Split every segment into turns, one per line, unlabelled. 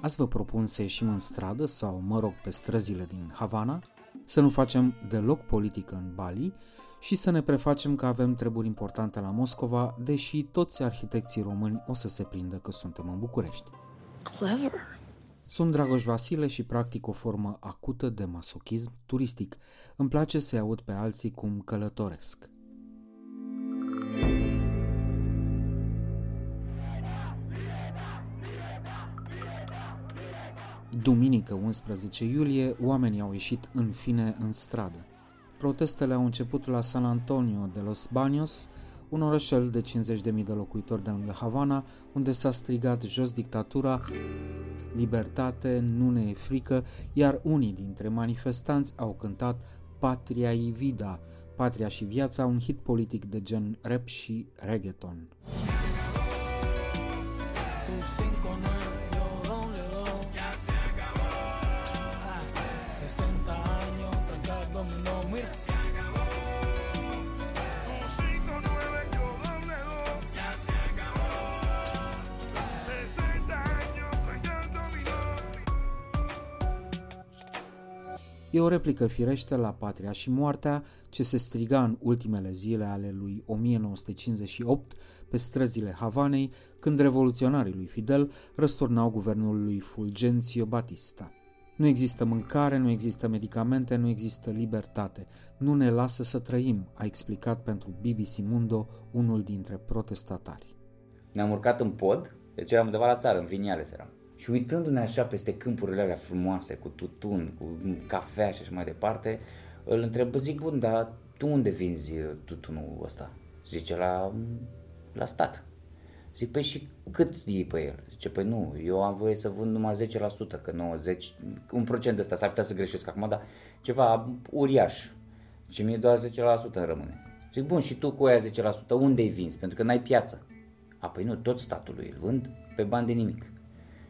Azi vă propun să ieșim în stradă sau, mă rog, pe străzile din Havana, să nu facem deloc politică în Bali și să ne prefacem că avem treburi importante la Moscova, deși toți arhitecții români o să se prindă că suntem în București.
Clever.
Sunt Dragoș Vasile și practic o formă acută de masochism turistic. Îmi place să-i aud pe alții cum călătoresc. Duminică 11 iulie, oamenii au ieșit în fine în stradă. Protestele au început la San Antonio de los Baños, un orășel de 50.000 de locuitori de lângă Havana, unde s-a strigat jos dictatura, libertate, nu ne e frică, iar unii dintre manifestanți au cântat Patria y Vida, Patria și viața, un hit politic de gen rap și reggaeton. E o replică firește la Patria și Moartea, ce se striga în ultimele zile ale lui 1958 pe străzile Havanei, când revoluționarii lui Fidel răsturnau guvernul lui Fulgencio Batista. Nu există mâncare, nu există medicamente, nu există libertate. Nu ne lasă să trăim, a explicat pentru BBC Mundo unul dintre protestatari.
Ne-am urcat în pod, deci eram undeva la țară, în Viniales eram. Și uitându-ne așa peste câmpurile alea frumoase, cu tutun, cu cafea și așa mai departe, îl întreb, zic, bun, dar tu unde vinzi tutunul ăsta? Zice, la, la stat. Zic, păi și cât iei pe el? Zice, păi nu, eu am voie să vând numai 10%, că 90, un procent ăsta, s-ar putea să greșesc acum, dar ceva uriaș. Zice, mie doar 10% îmi rămâne. Zic, bun, și tu cu aia 10%, unde îi vinzi? Pentru că n-ai piață. A, păi nu, tot statului îl vând pe bani de nimic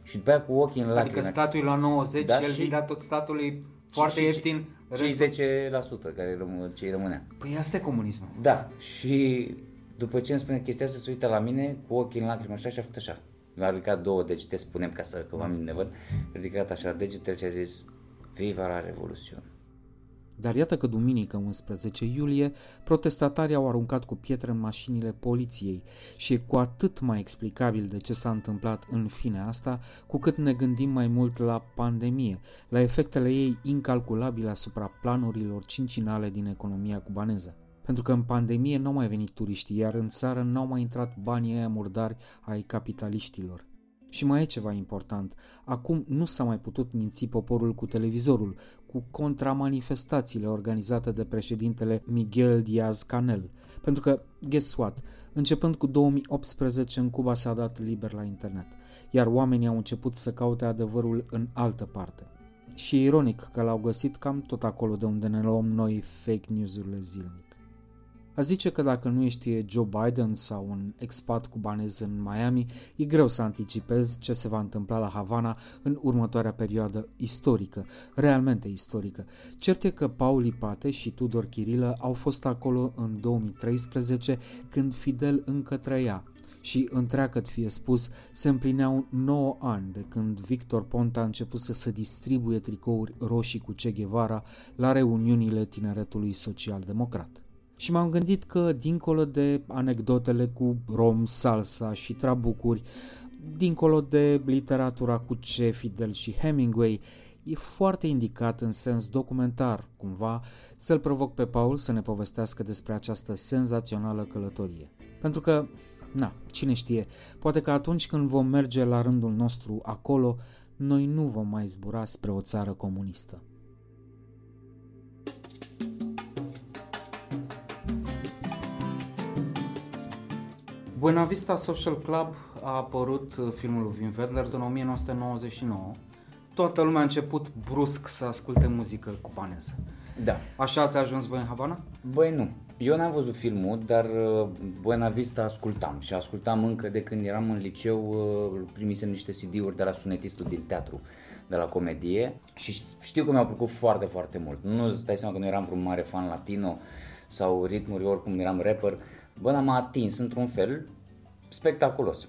și după aia cu ochii în lacrimi.
Adică statul la 90 da, și el și tot statului foarte
și,
ieftin.
Cei 10% care răm- ce rămânea.
Păi asta e comunismul.
Da, și după ce îmi spune chestia asta, se uită la mine cu ochii în lacrimi așa și a făcut așa. Mi-a ridicat două degete, spunem ca să că oamenii ne văd, a ridicat așa degetele și a zis Viva la Revoluție.
Dar iată că duminică 11 iulie, protestatarii au aruncat cu pietre în mașinile poliției și e cu atât mai explicabil de ce s-a întâmplat în fine asta, cu cât ne gândim mai mult la pandemie, la efectele ei incalculabile asupra planurilor cincinale din economia cubaneză. Pentru că în pandemie nu au mai venit turiștii, iar în țară nu au mai intrat banii aia murdari ai capitaliștilor. Și mai e ceva important. Acum nu s-a mai putut minți poporul cu televizorul, cu contramanifestațiile organizate de președintele Miguel Diaz-Canel. Pentru că, guess what, începând cu 2018 în Cuba s-a dat liber la internet, iar oamenii au început să caute adevărul în altă parte. Și e ironic că l-au găsit cam tot acolo de unde ne luăm noi fake news-urile zilnic. A zice că dacă nu ești Joe Biden sau un expat cubanez în Miami, e greu să anticipezi ce se va întâmpla la Havana în următoarea perioadă istorică, realmente istorică. Cert e că Paul Ipate și Tudor Chirilă au fost acolo în 2013 când Fidel încă trăia, și, întreagăt fie spus, se împlineau 9 ani de când Victor Ponta a început să se distribuie tricouri roșii cu Che Guevara la reuniunile tineretului social-democrat. Și m-am gândit că, dincolo de anecdotele cu rom, salsa și trabucuri, dincolo de literatura cu C. Fidel și Hemingway, e foarte indicat în sens documentar, cumva, să-l provoc pe Paul să ne povestească despre această senzațională călătorie. Pentru că, na, cine știe, poate că atunci când vom merge la rândul nostru acolo, noi nu vom mai zbura spre o țară comunistă. Buena Vista Social Club a apărut uh, filmul lui Wim Wenders în 1999, toată lumea a început brusc să asculte muzică cubaneză.
Da.
Așa ați ajuns voi în Havana?
Băi, nu. Eu n-am văzut filmul, dar uh, Buena Vista ascultam și ascultam încă de când eram în liceu, uh, primisem niște CD-uri de la sunetistul din teatru, de la comedie și știu că mi-au plăcut foarte, foarte mult. Nu îți dai seama că nu eram vreun mare fan latino sau ritmuri, oricum eram rapper. Bă, m-a atins într-un fel spectaculos.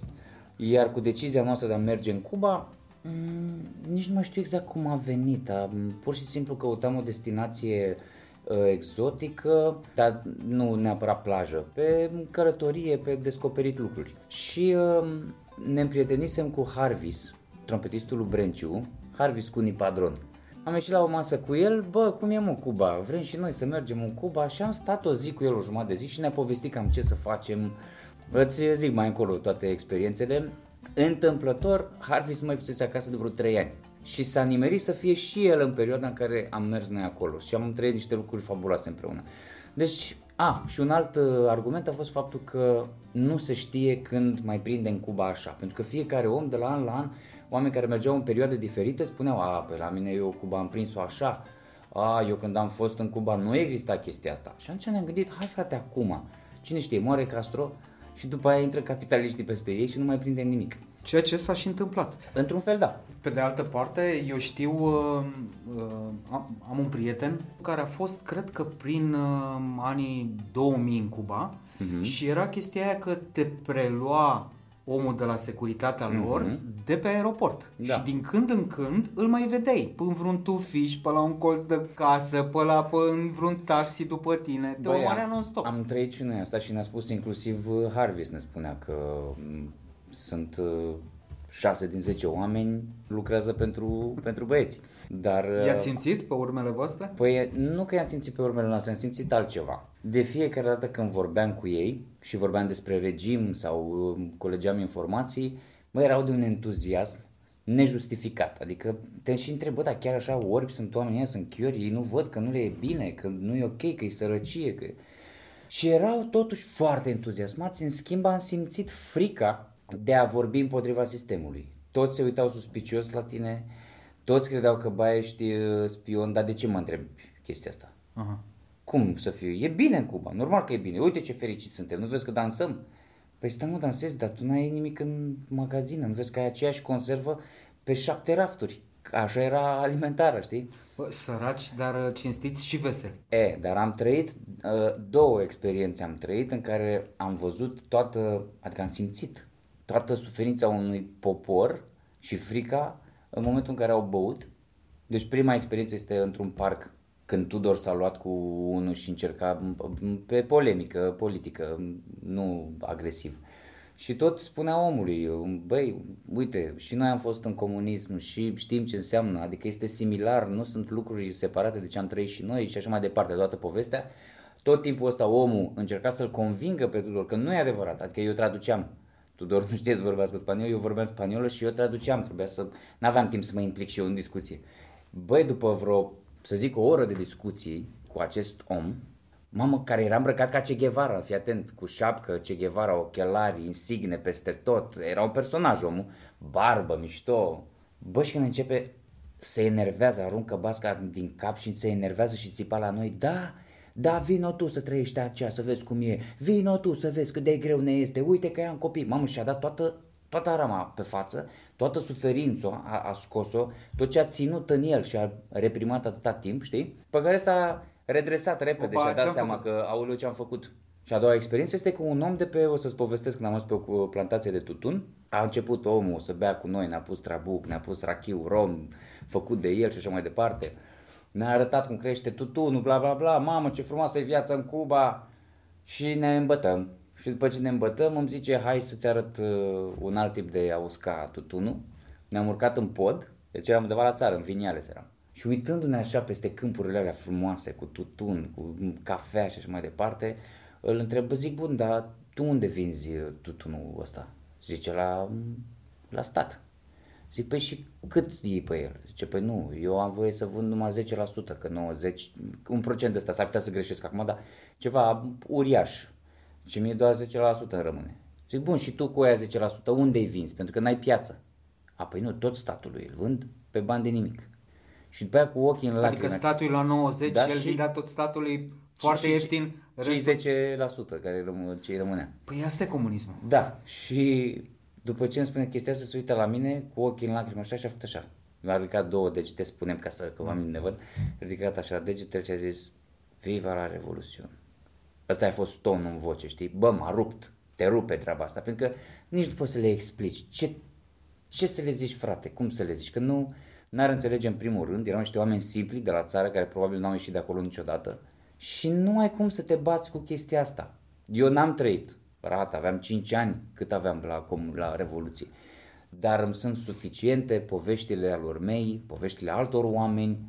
Iar cu decizia noastră de a merge în Cuba, mm, nici nu mai știu exact cum a venit. A, pur și simplu căutam o destinație uh, exotică, dar nu neapărat plajă, pe călătorie, pe descoperit lucruri. Și uh, ne împrietenisem cu Harvis, trompetistul lui Brenciu, Harvis cu Nipadron. Am ieșit la o masă cu el, bă, cum e mă Cuba, vrem și noi să mergem în Cuba și am stat o zi cu el, o jumătate de zi și ne-a povestit cam ce să facem. Îți zic mai încolo toate experiențele. Întâmplător, Harvis nu mai fusese acasă de vreo 3 ani și s-a nimerit să fie și el în perioada în care am mers noi acolo și am trăit niște lucruri fabuloase împreună. Deci, a, și un alt uh, argument a fost faptul că nu se știe când mai prinde în Cuba așa, pentru că fiecare om de la an la an, oameni care mergeau în perioade diferite spuneau, a, pe la mine eu Cuba am prins-o așa, a, eu când am fost în Cuba nu exista chestia asta. Și atunci ne-am gândit, hai frate, acum, cine știe, moare Castro și după aia intră capitaliștii peste ei și nu mai prindem nimic.
Ceea ce s-a și întâmplat.
Într-un fel, da.
Pe de altă parte, eu știu, uh, uh, am, am un prieten care a fost, cred că prin uh, anii 2000 în Cuba uh-huh. și era chestia aia că te prelua omul de la securitatea lor uh-huh. de pe aeroport.
Da.
Și din când în când îl mai vedeai pe vreun tufiș, pe la un colț de casă, pe la pe în vreun taxi după tine. Te
Băi,
omoarea
am-
non-stop.
Am trăit și noi asta și ne-a spus inclusiv uh, Harvis, ne spunea că m, sunt uh, 6 din 10 oameni lucrează pentru, pentru băieți. Dar uh,
I-ați simțit pe urmele voastre?
Păi nu că i-am simțit pe urmele noastre, am simțit altceva. De fiecare dată când vorbeam cu ei și vorbeam despre regim sau uh, colegeam informații, mă erau de un entuziasm nejustificat. Adică te și întreb, bă, dar chiar așa orbi sunt oamenii ăia, sunt chiori, ei nu văd că nu le e bine, că nu e ok, că e sărăcie, că... Și erau totuși foarte entuziasmați, în schimb am simțit frica de a vorbi împotriva sistemului. Toți se uitau suspicios la tine, toți credeau că ba ești uh, spion, dar de ce mă întreb chestia asta?
Aha.
Cum să fiu? E bine în Cuba, normal că e bine. Uite ce fericiți suntem, nu vezi că dansăm? Păi stai mă, dansezi, dar tu n-ai nimic în magazin, nu vezi că ai aceeași conservă pe șapte rafturi. Așa era alimentară, știi?
Bă, săraci, dar uh, cinstiți și veseli.
E, dar am trăit, uh, două experiențe am trăit în care am văzut toată, adică am simțit toată suferința unui popor și frica în momentul în care au băut. Deci prima experiență este într-un parc când Tudor s-a luat cu unul și încerca pe polemică politică, nu agresiv. Și tot spunea omului, băi, uite, și noi am fost în comunism și știm ce înseamnă, adică este similar, nu sunt lucruri separate de ce am trăit și noi și așa mai departe, toată povestea. Tot timpul ăsta omul încerca să-l convingă pe Tudor că nu e adevărat, adică eu traduceam. Tudor nu știe să vorbească spaniol, eu vorbeam spaniolă și eu traduceam, trebuia să... N-aveam timp să mă implic și eu în discuție. Băi, după vreo, să zic, o oră de discuții cu acest om, mamă, care era îmbrăcat ca Che Guevara, fii atent, cu șapcă, Che Guevara, ochelari, insigne peste tot, era un personaj omul, barbă, mișto. Bă, și când începe, se enervează, aruncă basca din cap și se enervează și țipa la noi, da, da, vino tu să trăiești aceea, să vezi cum e, vino tu să vezi cât de greu ne este, uite că am copii. Mamă, și-a dat toată, toată arama pe față, toată suferința a, a scos-o, tot ce a ținut în el și a reprimat atâta timp, știi? Pe care s-a redresat repede
Opa,
și a dat
ce-am
seama
făcut?
că, aoleu, ce am făcut. Și a doua experiență este cu un om de pe, o să-ți povestesc când am mers pe o plantație de tutun, a început omul să bea cu noi, ne-a pus trabuc, ne-a pus rachiu, rom, făcut de el și așa mai departe. Ne-a arătat cum crește tutunul, bla bla bla, mamă ce frumoasă e viața în Cuba și ne îmbătăm. Și după ce ne îmbătăm îmi zice hai să-ți arăt uh, un alt tip de a usca tutunul. Ne-am urcat în pod, deci eram undeva la țară, în Viniales eram. Și uitându-ne așa peste câmpurile alea frumoase, cu tutun, cu cafea și așa mai departe, îl întreb, bă, zic, bun, dar tu unde vinzi uh, tutunul ăsta? Zice, la, la stat. Zic, păi și cât iei pe el? Zice, păi nu, eu am voie să vând numai 10%, că 90, un procent ăsta, s-ar putea să greșesc acum, dar ceva uriaș. Și mie doar 10% îmi rămâne. Zic, bun, și tu cu aia 10% unde îi vinzi? Pentru că n-ai piață. A, păi nu, tot statului îl vând. pe bani de nimic. Și după aia cu ochii în lacrimi.
Adică statul la 90
Da,
și el
și-
vindea tot statului foarte
și-
ieftin.
Și
restul-
10% care rămâne, ce rămânea.
Păi asta e comunismul.
Da, și după ce îmi spune chestia asta, se uită la mine cu ochii în lacrimi așa și a făcut așa. Mi-a ridicat două degete, spunem ca să că oamenii ne văd, a ridicat așa degetele și a zis Viva la Revoluțion. Asta a fost tonul în voce, știi? Bă, m-a rupt, te rupe treaba asta, pentru că nici nu poți să le explici. Ce, ce să le zici, frate? Cum să le zici? Că nu n-ar înțelege în primul rând, erau niște oameni simpli de la țară care probabil n-au ieșit de acolo niciodată și nu ai cum să te bați cu chestia asta. Eu n-am trăit rata, aveam 5 ani cât aveam la, com- la Revoluție. Dar îmi sunt suficiente poveștile alor mei, poveștile altor oameni,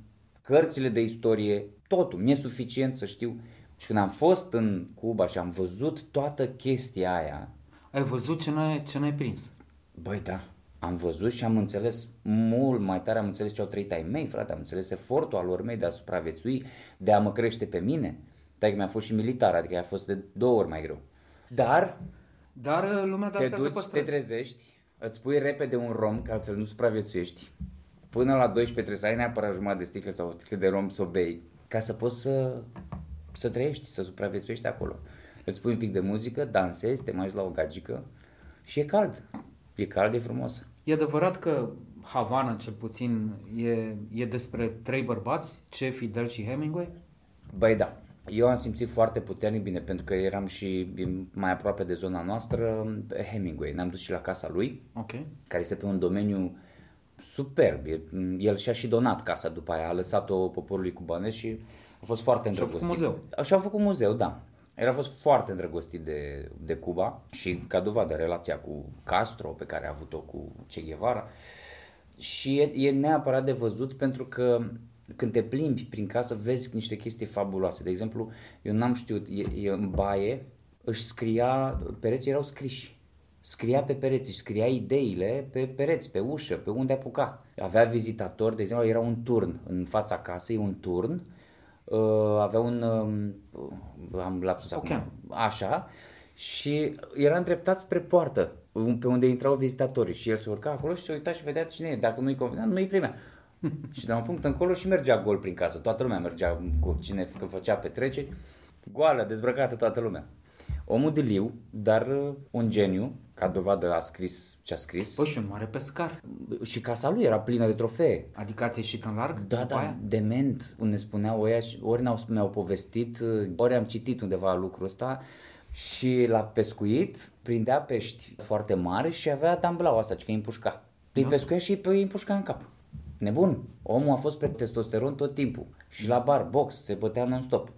cărțile de istorie, totul. Mi-e suficient să știu. Și când am fost în Cuba și am văzut toată chestia aia,
Ai văzut ce n-ai, ce n-ai prins.
Băi, da, am văzut și am înțeles mult mai tare, am înțeles ce au trăit ai mei, frate, am înțeles efortul al lor mei de a supraviețui, de a mă crește pe mine. Dar mi-a fost și militar, adică a fost de două ori mai greu. Dar
Dar uh, lumea dar
te
să se
duci, te
păstreze.
trezești, îți pui repede un rom, că altfel nu supraviețuiești. Până la 12 trebuie să ai neapărat jumătate de sticlă sau o sticlă de rom să o bei, ca să poți să, să trăiești, să supraviețuiești acolo. Îți pui un pic de muzică, dansezi, te mai uiți la o gagică și e cald. E cald, e frumos.
E adevărat că Havana, cel puțin, e, e despre trei bărbați, ce Fidel și Hemingway?
Băi, da. Eu am simțit foarte puternic bine, pentru că eram și mai aproape de zona noastră, Hemingway. Ne-am dus și la casa lui,
Ok.
care este pe un domeniu superb. E- El și-a și donat casa după aia, a lăsat-o poporului cubanez și a fost foarte
Și-au făcut
îndrăgostit.
muzeu.
Și-au făcut muzeu, da. El a fost foarte îndrăgostit de, de Cuba și ca dovadă relația cu Castro pe care a avut-o cu Che Guevara. Și e, e neapărat de văzut pentru că când te plimbi prin casă vezi niște chestii fabuloase. De exemplu, eu n-am știut, e, e în baie își scria, pereții erau scriși. Scria pe pereți, își scria ideile pe pereți, pe ușă, pe unde apuca. Avea vizitatori, de exemplu, era un turn în fața casei, un turn, uh, avea un, um, am lapsus acum,
Ochean.
așa, și era îndreptat spre poartă, pe unde intrau vizitatorii și el se urca acolo și se uita și vedea cine e. Dacă nu-i convenea, nu-i primea. și de la un punct încolo și mergea gol prin casă. Toată lumea mergea cu cine când făcea petreceri. Goală, dezbrăcată toată lumea. Omul de liu, dar uh, un geniu, ca dovadă a scris ce a scris.
Păi și un mare pescar.
Și casa lui era plină de trofee.
Adică ați ieșit în larg?
Da,
după
da,
aia?
dement, ne spuneau ăia, și ori ne-au, mi-au povestit, ori am citit undeva lucrul ăsta și la pescuit prindea pești foarte mari și avea damblau asta, că îi împușca. Îi pescuia și îi împușca în cap. Nebun, omul a fost pe testosteron tot timpul și la bar, box, se bătea non-stop.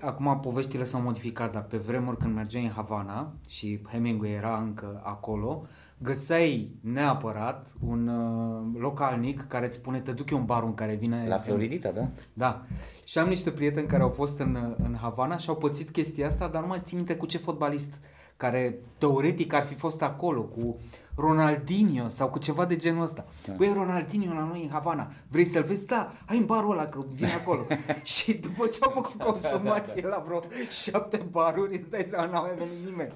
Acum poveștile s-au modificat, dar pe vremuri când mergeai în Havana și Hemingway era încă acolo, găseai neapărat un uh, localnic care îți spune te duc eu în barul în care vine...
La Floridita, da?
Da. Și am niște prieteni care au fost în, în Havana și au pățit chestia asta, dar nu mai țin minte cu ce fotbalist care teoretic ar fi fost acolo, cu Ronaldinho sau cu ceva de genul ăsta.
Da.
Băi, Ronaldinho la noi în Havana, vrei să-l vezi? Da, hai în barul ăla că vine acolo. și după ce au făcut consumație la vreo șapte baruri, îți dai seama, n-a mai venit nimeni.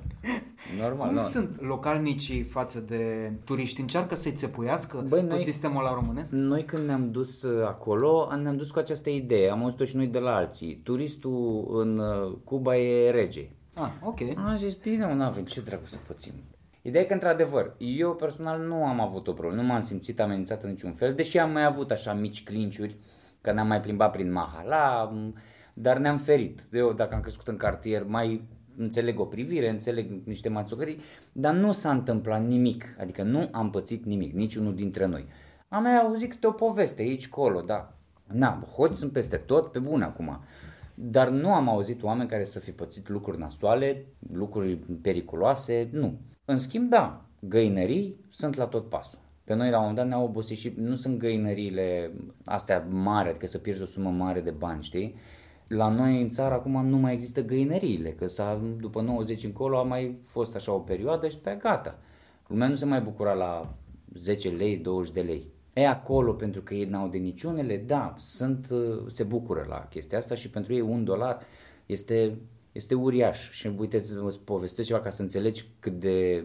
Normal,
Cum
nu.
sunt localnicii față de turiști? Încearcă să-i țepuiască
Băi,
cu
noi-
sistemul la românesc?
Noi când ne-am dus uh, acolo, ne-am dus cu această idee, am auzit-o și noi de la alții. Turistul în uh, Cuba e rege.
Ah, ok.
Am zis, bine, nu avem ce dracu să pățim. Ideea e că, într-adevăr, eu personal nu am avut o problemă, nu m-am simțit amenințat în niciun fel, deși am mai avut așa mici clinciuri, că ne-am mai plimbat prin Mahala, m, dar ne-am ferit. Eu, dacă am crescut în cartier, mai înțeleg o privire, înțeleg niște mațocării, dar nu s-a întâmplat nimic, adică nu am pățit nimic, niciunul dintre noi. Am mai auzit câte o poveste aici, colo, da. Na, hoți sunt peste tot, pe bune acum. Dar nu am auzit oameni care să fi pățit lucruri nasoale, lucruri periculoase, nu. În schimb, da, găinării sunt la tot pasul. Pe noi la un moment dat ne-au obosit și nu sunt găinăriile astea mari, adică să pierzi o sumă mare de bani, știi? La noi în țară acum nu mai există găinăriile, că s-a, după 90 încolo a mai fost așa o perioadă și pe gata. Lumea nu se mai bucura la 10 lei, 20 de lei. E acolo pentru că ei n-au de niciunele, da, sunt, uh, se bucură la chestia asta și pentru ei un dolar este, este uriaș. Și uite să vă povestesc ceva ca să înțelegi cât de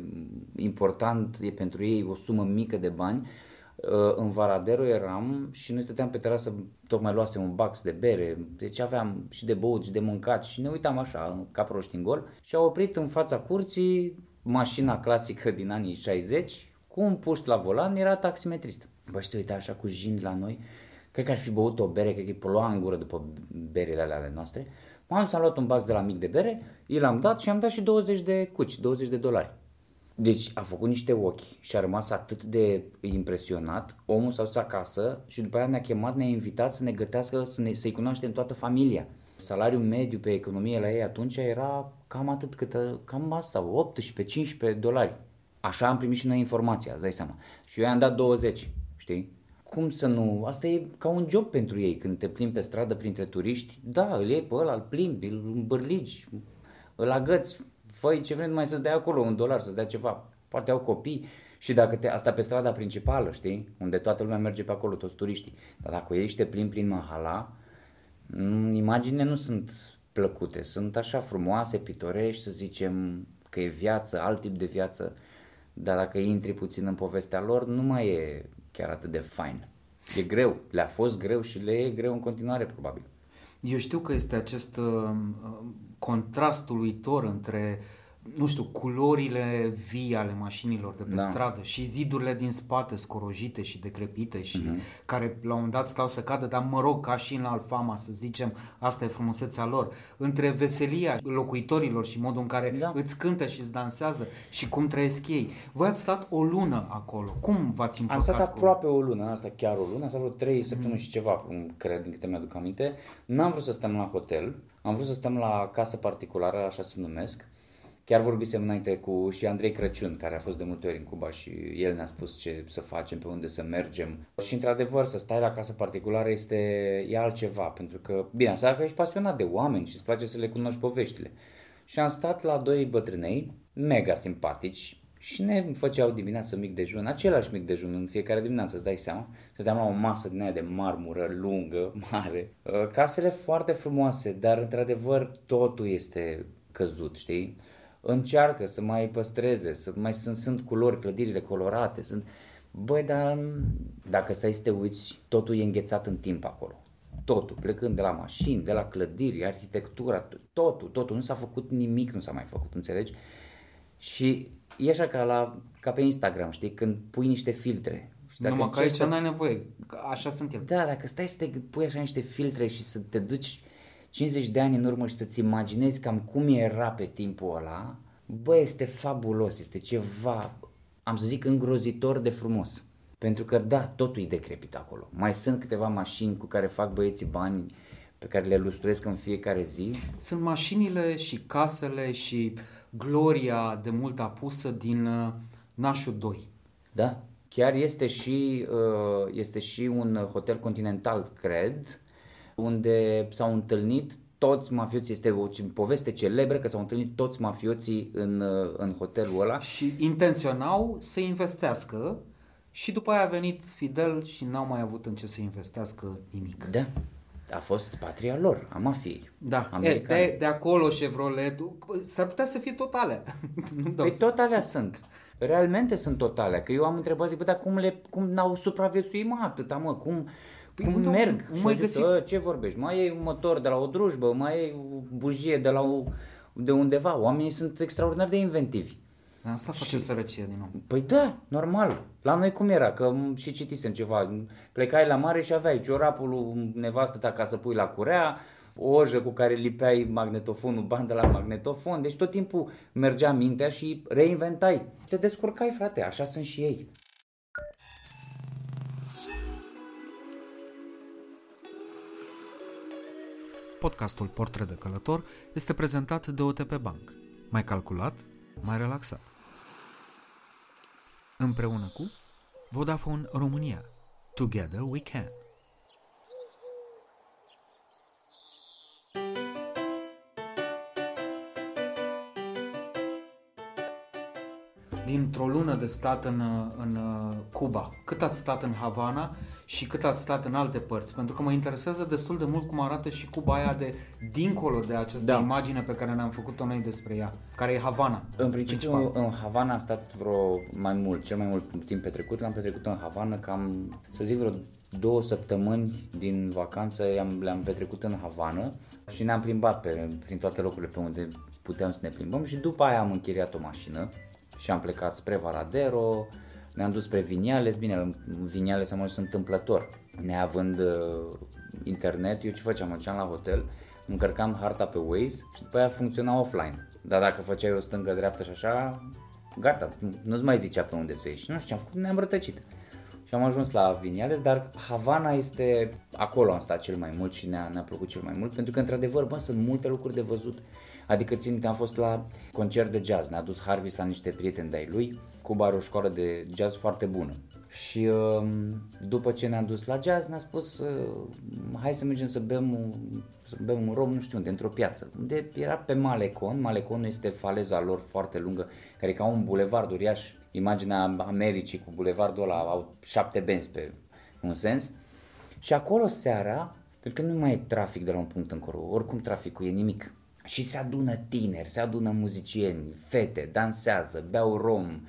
important e pentru ei o sumă mică de bani. Uh, În Varadero eram și noi stăteam pe terasă, tocmai luasem un bax de bere, deci aveam și de băut și de mâncat și ne uitam așa, ca proști în gol și au oprit în fața curții mașina clasică din anii 60 cu un puști la volan, era taximetrist. Bă, și te uita așa cu jind la noi, cred că ar fi băut o bere, cred că îi polua în gură după berele alea ale noastre. M-am dus, am luat un bax de la mic de bere, i l-am dat și am dat și 20 de cuci, 20 de dolari. Deci a făcut niște ochi și a rămas atât de impresionat. Omul s-a dus acasă și după aia ne-a chemat, ne-a invitat să ne gătească, să ne, să-i cunoaștem toată familia. Salariul mediu pe economie la ei atunci era cam atât, cât, cam asta, 18-15 dolari. Așa am primit și noi informația, îți dai seama. Și eu i-am dat 20, știi? Cum să nu? Asta e ca un job pentru ei când te plimbi pe stradă printre turiști. Da, îl iei pe ăla, îl plimbi, îl îmbârligi, îl agăți, făi ce vrei numai să-ți dea acolo un dolar, să-ți dea ceva. Poate au copii și dacă te, asta pe strada principală, știi? Unde toată lumea merge pe acolo, toți turiștii. Dar dacă o iei și te plimbi prin Mahala, mm, imaginile nu sunt plăcute, sunt așa frumoase, pitorești, să zicem că e viață, alt tip de viață, dar dacă intri puțin în povestea lor, nu mai e chiar atât de fain. E greu, le-a fost greu și le e greu în continuare probabil.
Eu știu că este acest uh, contrast uluitor între nu știu, culorile vii ale mașinilor de pe
Da.
stradă și zidurile din spate scorojite și decrepite și
Mhm. Da.
îți cântă și îți dansează și cum trăiesc ei. Voi ați stat o lună acolo. Cum v-ați
Am
împăcat
stat
cu...
aproape o lună, asta chiar o lună, am stat vreo 3 săptămâni și ceva, cred, din câte mi-aduc aminte. N-am vrut să stăm la hotel, am vrut să stăm la casă particulară, așa se numesc. Chiar vorbisem înainte cu și Andrei Crăciun, care a fost de multe ori în Cuba și el ne-a spus ce să facem, pe unde să mergem. Și într-adevăr, să stai la casă particulară este e altceva, pentru că, bine, asta dacă ești pasionat de oameni și îți place să le cunoști poveștile. Și am stat la doi bătrânei, mega simpatici, și ne făceau dimineața mic dejun, același mic dejun în fiecare dimineață, îți dai seama. Stăteam la o masă din aia de marmură, lungă, mare. Uh, Casele foarte frumoase, dar într-adevăr totul este căzut, știi? Încearcă să mai păstreze, să mai sunt, sunt culori, clădirile colorate, sunt... Băi, dar dacă stai să te uiți, totul e înghețat în timp acolo. Totul, plecând de la mașini, de la clădiri, arhitectura, totul, totul. Nu s-a făcut nimic, nu s-a mai făcut, înțelegi? Și e așa ca, la, ca pe Instagram, știi, când pui niște filtre. Și
Numai că
încerci
aici
să-
n-ai nevoie. Că Așa sunt el.
da, dacă stai să te pui așa niște filtre și să te duci 50 de ani în urmă și să-ți imaginezi cam cum era pe timpul ăla, bă, este fabulos, este ceva, am să zic, îngrozitor de frumos. Pentru că, da, totul e decrepit acolo. Mai sunt câteva mașini cu care fac băieții bani, pe care le lustruiesc în fiecare zi.
Sunt mașinile și casele și gloria de mult apusă din uh, Nașul 2.
Da, chiar este și, uh, este și un hotel continental, cred, unde s-au întâlnit toți mafioții, este o ce- poveste celebră că s-au întâlnit toți mafioții în, uh, în hotelul ăla.
Și intenționau să investească și după aia a venit Fidel și n-au mai avut în ce să investească nimic.
Da, a fost patria lor, a mafiei.
Da, e,
americane.
de, de acolo Chevrolet, s-ar putea să fie totale. nu dau
Păi tot alea sunt. Realmente sunt totale. Că eu am întrebat, zic, bă, dar cum, le, cum n-au supraviețuit mă atâta, mă? Cum,
Păi
cum
unde-
merg?
cum
Și
ai
au zis,
găsit?
"Ă, ce vorbești? Mai e un motor de la o drujbă, mai e o bujie de la o, de undeva. Oamenii sunt extraordinar de inventivi.
Asta face sărăcie din nou.
Păi da, normal. La noi cum era? Că m- și citisem ceva. Plecai la mare și aveai ciorapul lui nevastă ta ca să pui la curea, o ojă cu care lipeai magnetofonul, bandă la magnetofon. Deci tot timpul mergea mintea și reinventai. Te descurcai, frate, așa sunt și ei.
Podcastul Portret de Călător este prezentat de OTP Bank. Mai calculat, mai relaxat. Împreună cu Vodafone România. Together we can. Dintr-o lună de stat în, în uh, Cuba. Cât ați stat în Havana și cât ați stat în alte părți? Pentru că mă interesează destul de mult cum arată și Cuba aia de dincolo de această
Da.
imagine pe care ne-am făcut-o noi despre ea, care e Havana.
În principiu,
principal.
în Havana am stat vreo mai mult, cel mai mult timp petrecut, l-am petrecut în Havana, cam, să zic, vreo două săptămâni din vacanță i-am, le-am petrecut în Havana și ne-am plimbat pe, prin toate locurile pe unde puteam să ne plimbăm și după aia am închiriat o mașină și am plecat spre Varadero, ne-am dus spre Vinyales, bine, în Vinyales am ajuns întâmplător, neavând uh, internet, eu ce făceam, mă duceam la hotel, încărcam harta pe Waze și după aia funcționa offline. Dar dacă făceai o stângă, dreaptă și așa, gata, nu-ți mai zicea pe unde să ieși. Și nu știu ce am făcut, ne-am rătăcit. Și am ajuns la Vinyales, dar Havana este, acolo am stat cel mai mult și ne-a, ne-a plăcut cel mai mult, pentru că într-adevăr, bă, sunt multe lucruri de văzut. Adică țin, am fost la concert de jazz, ne-a dus Harvis la niște prieteni de-ai lui, Cuba are o școală de jazz foarte bună. Și um, după ce ne-am dus la jazz, ne-a spus, uh, hai să mergem să bem, un- să bem un rom, nu știu unde, într-o piață. Unde era pe Malecon, Maleconul este faleza lor foarte lungă, care e ca un bulevard uriaș, imaginea Americii cu bulevardul ăla, au șapte benzi pe un sens. Și acolo seara, pentru că nu mai e trafic de la un punct încolo, oricum traficul e nimic. Și se adună tineri, se adună muzicieni, fete, dansează, beau rom.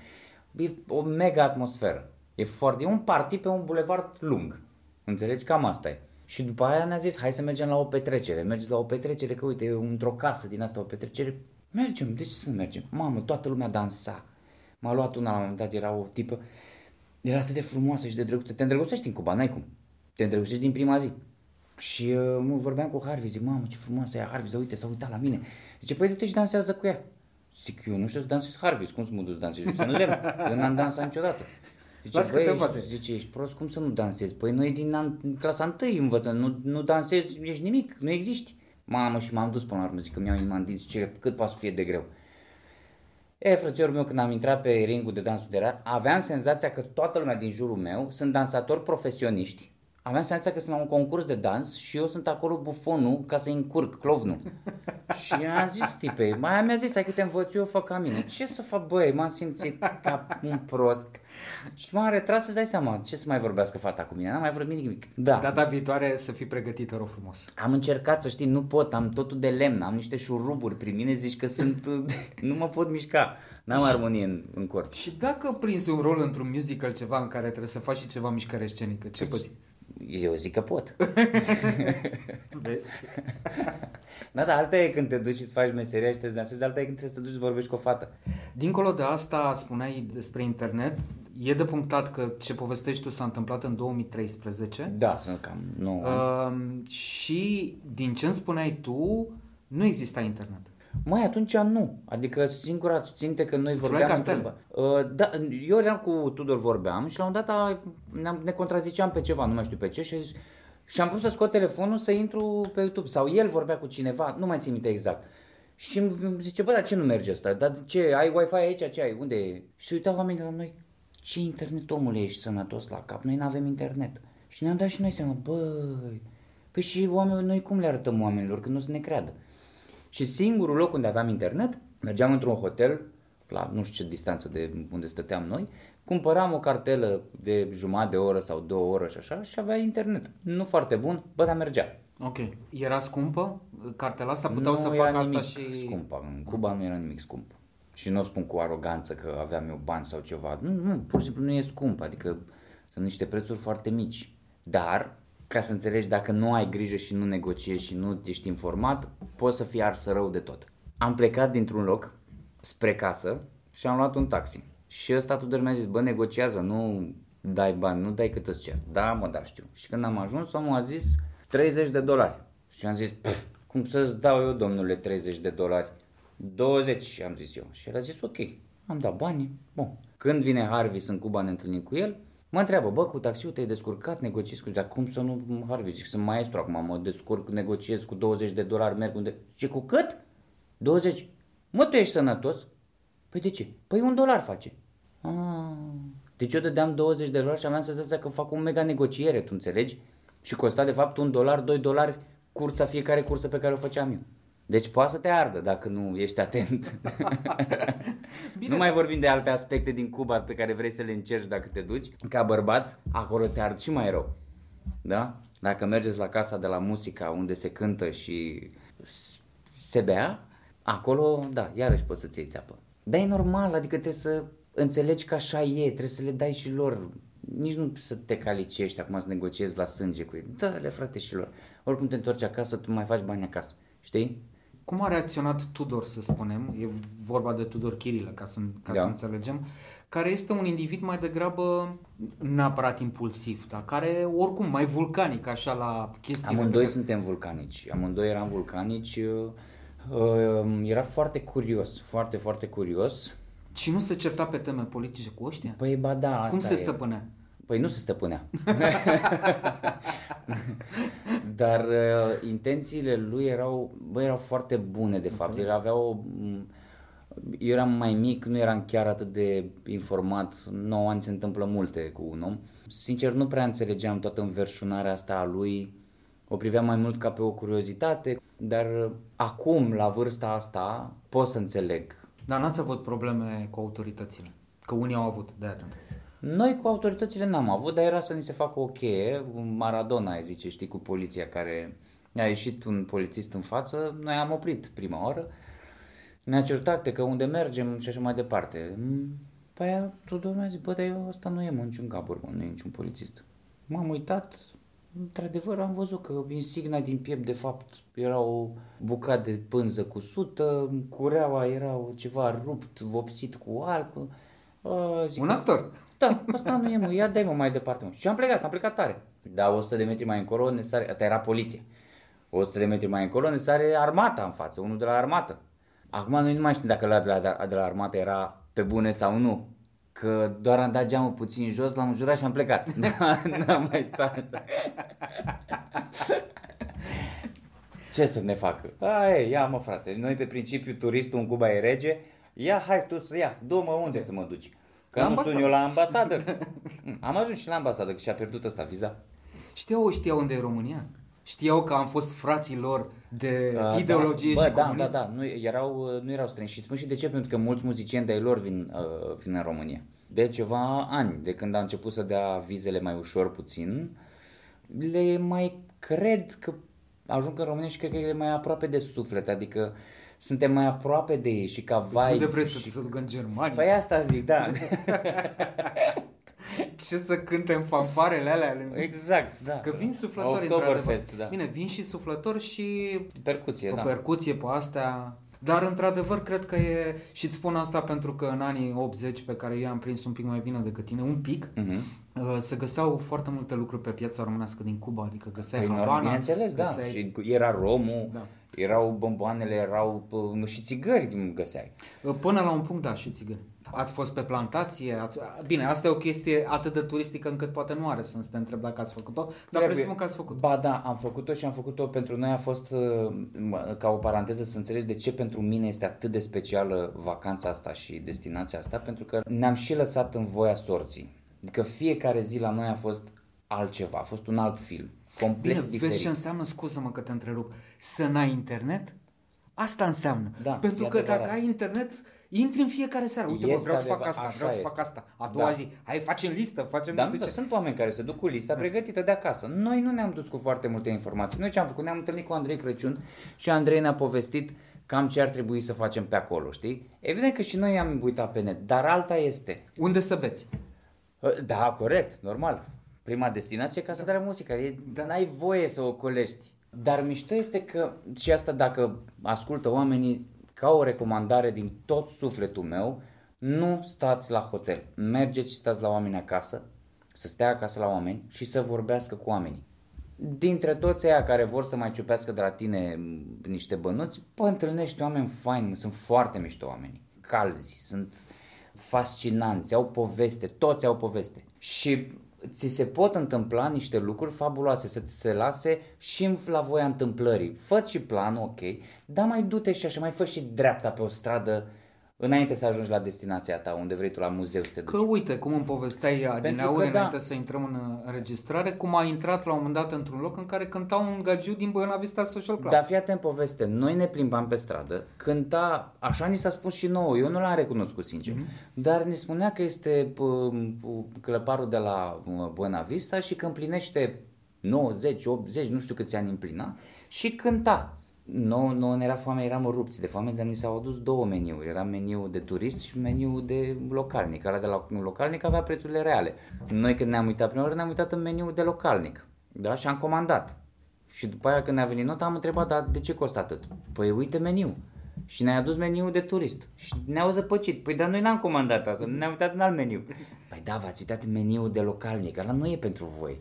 E o mega atmosferă. E foarte, e un party pe un bulevard lung. Înțelegi? Cam asta e. Și după aia ne-a zis, hai să mergem la o petrecere. Mergeți la o petrecere, că uite, e într-o casă din asta o petrecere. Mergem, de ce să nu mergem? Mamă, toată lumea dansa. M-a luat una la un moment dat, era o tipă, era atât de frumoasă și de drăguță. Te îndrăgostești în Cuba, n-ai cum. Te îndrăgostești din prima zi. Și uh, mă, vorbeam cu Harvey, zic, mamă, ce frumoasă e Harvey, să uite, s-a uitat la mine. Zice, păi du-te și dansează cu ea. Zic, eu nu știu să dansez Harvey, cum să mă duc să dansez? Eu sunt lemn, eu n-am dansat niciodată. Zice,
Lasă că te
băi,
învațe.
zice, ești prost, cum să nu dansezi? Păi noi din an, clasa 1 învățăm, nu, nu dansezi, ești nimic, nu existi. Mamă, și m-am dus până la urmă, zic că mi-au inima în dinți, ce, cât poate să fie de greu. E, frățiorul meu, când am intrat pe ringul de dansul de rar, aveam senzația că toată lumea din jurul meu sunt dansatori profesioniști. Aveam senzația că sunt la un concurs de dans și eu sunt acolo bufonul ca să încurc, clovnul. și am zis tipe, mai mi-a zis, hai că te învăț eu, fă ca mine. Ce să fac, băi, m-am simțit ca un prost. Și m-am retras să-ți dai seama, ce să mai vorbească fata cu mine, n-am mai vorbit nimic. Da,
Data viitoare să fii pregătită, rog frumos.
am încercat să știi, nu pot, am totul de lemn, am niște șuruburi prin mine, zici că sunt, nu mă pot mișca, n-am armonie în, în corp.
Și dacă prinzi un rol într-un musical ceva în care trebuie să faci și ceva mișcare scenică, ce poți?
Eu zic că pot.
Vezi?
Da, dar alta e când te duci și îți faci meseria și trebuie să dansezi, alta e când trebuie să te duci și vorbești cu o fată.
Dincolo de asta, spuneai despre internet, e de punctat că ce povestești tu s-a întâmplat în 2013
Da, sunt cam nou. Uh,
uh, și din ce îmi spuneai tu, nu exista internet.
Mai atunci nu. Adică singura ținte că noi
Îți luai
vorbeam...
cartele?
Uh, da, eu eram cu Tudor vorbeam și la un dat a- ne-am, ne contraziceam pe ceva, nu mai știu pe ce și a zis, și am vrut să scot telefonul să intru pe YouTube sau el vorbea cu cineva, nu mai țin minte exact. Și îmi zice, bă, dar ce nu merge asta? Dar ce, ai Wi-Fi aici? Ce ai? Unde e? Și se uitau oamenii la noi. Ce internet, omule, ești sănătos la cap? Noi nu avem internet. Și ne-am dat și noi seama, băi, păi și oamenii, noi cum le arătăm oamenilor când nu o să ne creadă? Și singurul loc unde aveam internet, mergeam într-un hotel, la nu știu ce distanță de unde stăteam noi, cumpăram o cartelă de jumătate de oră sau două ore și așa și avea internet. Nu foarte bun, bă, dar mergea.
Ok. Era scumpă? Cartela asta puteau
nu
să
era
facă asta
nimic
și...
scump. În Cuba nu era nimic scump. Și nu o spun cu aroganță că aveam eu bani sau ceva. Nu, nu, pur și simplu nu e scump. Adică sunt niște prețuri foarte mici. Dar, ca să înțelegi, dacă nu ai grijă și nu negociezi și nu ești informat, poți să fii ars rău de tot. Am plecat dintr-un loc spre casă și am luat un taxi. Și ăsta Tudor mi-a zis, bă, negociază, nu dai bani, nu dai cât îți cer. Da, mă, da, știu. Și când am ajuns, omul a zis 30 de dolari. Și am zis, "Pf, cum să-ți dau eu, domnule, 30 de dolari? 20, am zis eu. Și el a zis, ok. Am dat bani, bun. Când vine Harvey în Cuba, ne întâlnim cu el, mă întreabă, bă, cu taxiul te-ai descurcat, negociezi cu... Dar cum să nu, Harvey? Zic, sunt maestru acum, mă descurc, negociez cu 20 de dolari, merg unde... Ce, cu cât? 20. Mă, tu ești sănătos? Păi de ce? Păi un dolar face. Ah. Deci eu dădeam 20 de dolari și aveam senzația că fac o mega negociere, tu înțelegi? Și costa de fapt un dolar, 2 dolari cursa, fiecare cursă pe care o făceam eu. Deci poate să te ardă dacă nu ești atent.
Bine,
nu mai vorbim de alte aspecte din Cuba pe care vrei să le încerci dacă te duci. Ca bărbat, acolo te ard și mai rău. Da? Dacă mergeți la casa de la muzica unde se cântă și s- se bea, acolo, da, iarăși poți să-ți iei țeapă. Dar e normal, adică trebuie să înțelegi că așa e, trebuie să le dai și lor. Nici nu să te calicești acum să negociezi la sânge cu ei. Dă-le, frate, și lor. Oricum te întorci acasă, tu mai faci bani acasă. Știi?
Cum a reacționat Tudor, să spunem, e vorba de Tudor Chirilă, ca, să, ca
Da.
să înțelegem, care este un individ mai degrabă nu neapărat impulsiv, dar care oricum mai vulcanic așa la chestii.
Amândoi suntem vulcanici. Amândoi eram vulcanici. uh, uh, Era foarte curios, foarte, foarte curios.
Și nu se certa pe teme politice cu ăștia?
Păi ba da, asta
Cum se
e.
stăpânea?
Păi nu se stăpânea. Dar uh, intențiile lui erau, bă, erau foarte bune de fapt. El avea o... m, Eu eram mai mic, nu eram chiar atât de informat. 9 ani se întâmplă multe cu un om. Sincer, nu prea înțelegeam toată înverșunarea asta a lui. O priveam mai mult ca pe o curiozitate, dar uh, acum, la vârsta asta, pot să înțeleg
Dar n-ați avut probleme cu autoritățile? Că unii au avut, de atent.
Noi cu autoritățile n-am avut, dar era să ni se facă o cheie, un Maradona, ai zice, știi, cu poliția care a ieșit un polițist în față, noi am oprit prima oară, ne-a cerut acte că unde mergem și așa mai departe. Mm, Păi aia, Tudor mi-a zis, bă, dar eu ăsta nu e mă, niciun gabur, mă, nu e niciun polițist. M-am uitat, într-adevăr am văzut că insigna din piept, de fapt, era o bucată de pânză cu sută, cureaua era ceva rupt, vopsit cu alb. A, zic,
Un actor.
da, asta nu e mă, ia dai mă mai departe mă. Și am plecat, am plecat tare. Da, 100 de metri mai încolo ne sare, asta era poliția. 100 de metri mai încolo ne sare armata în față, unul de la armată. Acum noi nu mai știm dacă la de la, de la armată era pe bune sau nu. Că doar am dat geamul puțin jos, l-am jurat și am plecat. N-am mai stat. Ce să ne facă? Hai, ia mă frate, noi pe principiu turistul în Cuba e rege, ia hai tu să ia, du-mă unde să mă duci? Că
La
nu sun
ambasadă.
eu la ambasadă. Am ajuns și la ambasadă, că și-a pierdut ăsta viza.
Știau, știau unde e România? Știau că am fost frații lor de
Uh,
ideologie
da,
și
bă, da,
comunism?
da, da, nu erau, nu erau străini și spun și de ce, pentru că mulți muzicieni de-ai lor vin, uh, vin în România. De ceva ani, de când a început să dea vizele mai ușor puțin, le mai cred că ajung în România și cred că e mai aproape de suflet, adică suntem mai aproape de ei și ca vai.
Unde vrei să
și...
se ducă în Germania?
Păi asta zic, da.
Ce să cânte în fanfarele alea? ale-
exact, da.
Că vin suflători,
Oktoberfest,
într-adevăr.
da.
Bine, vin și suflători și
Percuție,
pe
da.
percuție, pe astea. Dar, într-adevăr, cred că e... Și îți spun asta pentru că în anii 80, pe care eu am prins un pic mai bine decât tine, un pic,
Mhm.
uh, se găseau foarte multe lucruri pe piața românească din Cuba, adică găseai
Păi,
Havana,
bineînțeles, da.
găseai...
Și era romul,
Da.
Erau bomboanele, erau pă, și țigări găseai.
Uh, Până la un punct, da, și țigări. Ați fost pe plantație? Ați... Bine, asta e o chestie atât de turistică încât poate nu are sens să te întreb dacă ați făcut-o, dar
Trebuie.
presupun că ați făcut.
Ba da, am făcut-o și am făcut-o pentru noi a fost uh, mă, ca o paranteză să înțelegi de ce pentru mine este atât de specială vacanța asta și destinația asta, pentru că ne-am și lăsat în voia sorții. Adică fiecare zi la noi a fost altceva, a fost un alt film, complet
Bine,
diferit.
vezi ce înseamnă, scuză-mă că te întrerup, să n-ai internet? Asta înseamnă.
Da,
Pentru
e
că
adevărat.
dacă ai internet, intri în fiecare seară. Uite, bă,
Este
vreau să fac
adevărat,
asta,
așa
vreau să
este.
fac asta. A doua
Da.
zi, hai, facem listă, facem
Da,
nu
nu,
știu
dar
ce.
sunt oameni care se duc cu lista pregătită de acasă. Noi nu ne-am dus cu foarte multe informații. Noi ce am făcut? Ne-am întâlnit cu Andrei Crăciun și Andrei ne-a povestit cam ce ar trebui să facem pe acolo, știi? Evident că și noi am uitat pe net, dar alta este.
Unde să beți?
Da, corect, normal. Prima destinație ca să dai muzica. E, da. N-ai voie să o colești. Dar mișto este că, și asta dacă ascultă oamenii, ca o recomandare din tot sufletul meu, nu stați la hotel. Mergeți și stați la oameni acasă, să stea acasă la oameni și să vorbească cu oamenii. Dintre toți aia care vor să mai ciupească de la tine m, niște bănuți, pă, întâlnești oameni faini, sunt foarte mișto oameni. Calzi, sunt fascinanți, au poveste, toți au poveste. Și ți se pot întâmpla niște lucruri fabuloase, să ți se lase și în- la voia întâmplării. Fă și planul, ok, dar mai du-te și așa, mai fă și dreapta pe o stradă înainte să ajungi la destinația ta, unde vrei tu la muzeu să te duci.
Că uite, cum îmi povesteai din
că
aur
da.
înainte să intrăm în înregistrare, cum a intrat la un moment dat într-un loc în care cânta un gagiu din Buena Vista Social Club.
Dar fii atent poveste, noi ne plimbam pe stradă, cânta, așa ni s-a spus și nouă, eu nu l-am recunoscut sincer, mm-hmm. dar ne spunea că este p- p- clăparul de la uh, Buena Vista și că împlinește 90, 80, nu știu câți ani împlina și cânta. Nu, nu ne era foame, eram rupți de foame, dar ni s-au adus două meniuri. Era meniu de turist și meniu de localnic. Ăla de la localnic avea prețurile reale. Noi când ne-am uitat prima oară, ne-am uitat în meniu de localnic. Da? Și am comandat. Și după aia când ne-a venit nota am întrebat, dar de ce costă atât? Păi uite meniu. Și ne-a adus meniul de turist. Și ne-au zăpăcit. Păi dar noi n-am comandat asta, ne-am uitat în alt meniu. Păi da, v-ați uitat în meniul de localnic, ăla nu e pentru voi.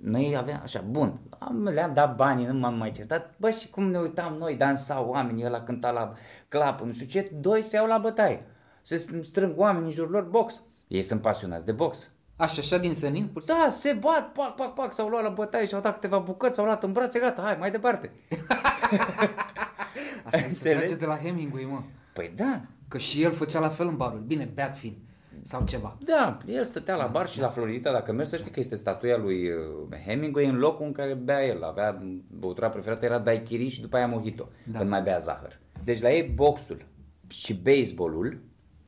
Noi aveam așa, bun, am, le-am dat banii, nu m-am mai certat. Bă, și cum ne uitam noi, dansau oamenii, ăla cânta la clap, nu știu ce, doi se iau la bătaie. Se strâng oamenii în jurul lor box. Ei sunt pasionați de box.
Așa, așa din senin? Pur și
Da, se bat, pac, pac, pac, s-au luat la bătaie și au dat câteva bucăți, s-au luat în brațe, gata, hai, mai departe.
Asta mi se
Înțelegi?
trage de la Hemingway, mă.
Păi da,
Că și el făcea la fel în baruri. Bine, beat fiind. Sau ceva.
Da, el stătea la bar și la Florida, dacă mergi să știi că este statuia lui uh, Hemingway în locul în care bea el. Avea, băutura preferată era daiquiri și după aia mojito,
Da.
da. când mai bea zahăr. Deci la ei boxul și baseballul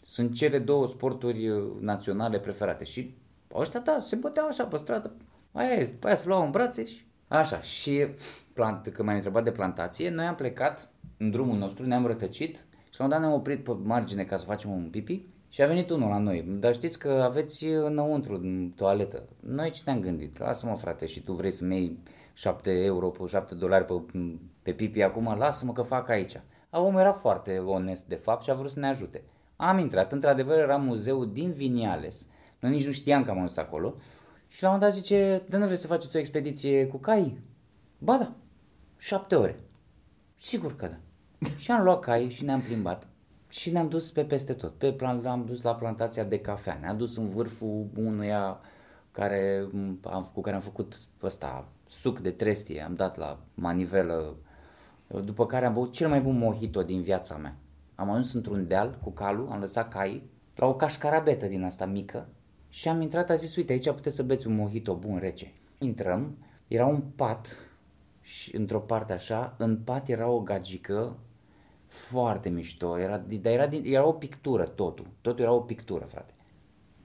sunt cele două sporturi uh, naționale preferate și ăștia, da, se băteau așa pe stradă. Aia este, pe aia se luau în brațe și așa. Și plant, când m-ai întrebat de plantație, noi am plecat în drumul nostru, ne-am rătăcit și la un dat ne-am oprit pe margine ca să facem un pipi și a venit unul la noi. Dar știți că aveți înăuntru, în toaletă. Noi ce ne-am gândit? Lasă-mă frate și tu vrei să-mi iei 7 euro, pe 7 dolari pe, pe pipi acum, lasă-mă că fac aici. A, omul era foarte onest de fapt și a vrut să ne ajute. Am intrat, într-adevăr era muzeul din Viniales. Noi nici nu știam că am ajuns acolo. Și la un moment dat zice, de nu vreți să faceți o expediție cu cai? Ba da, șapte ore. Sigur că da. și am luat cai și ne-am plimbat. Și ne-am dus pe peste tot. Pe plan, am dus la plantația de cafea. Ne-am dus în vârful unuia care, am, cu care am făcut ăsta, suc de trestie. Am dat la manivelă. După care am băut cel mai bun mojito din viața mea. Am ajuns într-un deal cu calul, am lăsat caii la o cașcarabetă din asta mică și am intrat, a zis, uite, aici puteți să beți un mojito bun rece. Intrăm, era un pat și într-o parte așa, în pat era o gagică foarte mișto, era, dar era, din, era o pictură totul, totul era o pictură, frate.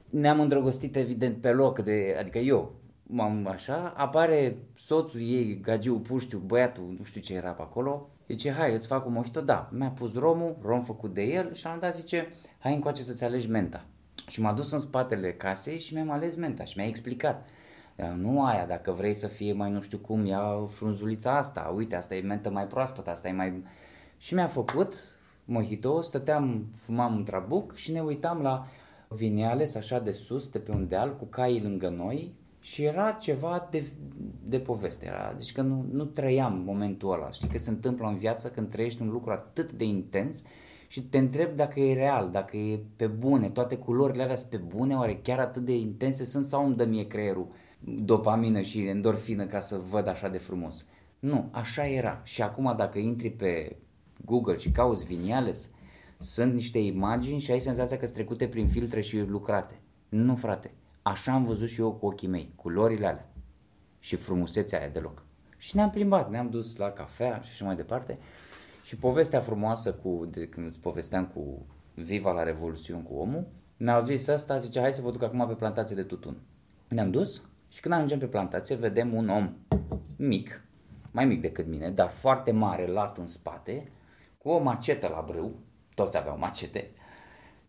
Ne-am îndrăgostit evident pe loc, de, adică eu, m-am așa, apare soțul ei, gagiul puștiu, băiatul, nu știu ce era pe acolo, zice, hai, îți fac un mojito, da, mi-a pus romul, rom făcut de el și am dat, zice, hai încoace să-ți alegi menta. Și m-a dus în spatele casei și mi-am ales menta și mi-a explicat. Dar nu aia, dacă vrei să fie mai nu știu cum, ia frunzulița asta, uite, asta e mentă mai proaspătă, asta e mai... Și mi-a făcut mojito, stăteam, fumam un trabuc și ne uitam la Vineales așa de sus, de pe un deal, cu caii lângă noi și era ceva de, de poveste. Era, deci că nu, nu trăiam momentul ăla. Știi că se întâmplă în viață când trăiești un lucru atât de intens și te întreb dacă e real, dacă e pe bune, toate culorile alea sunt pe bune, oare chiar atât de intense sunt sau îmi dă mie creierul dopamină și endorfină ca să văd așa de frumos. Nu, așa era. Și acum dacă intri pe Google și cauți Vineales, sunt niște imagini și ai senzația că sunt trecute prin filtre și lucrate. Nu, frate. Așa am văzut și eu cu ochii mei, culorile alea și frumusețea aia deloc. Și ne-am plimbat, ne-am dus la cafea și așa mai departe. Și povestea frumoasă cu, de când îți povesteam cu Viva la Revoluțion cu omul, ne-au zis asta, zice, hai să vă duc acum pe plantație de tutun. Ne-am dus și când ajungem pe plantație, vedem un om mic, mai mic decât mine, dar foarte mare, lat în spate, cu o macetă la brâu, toți aveau macete,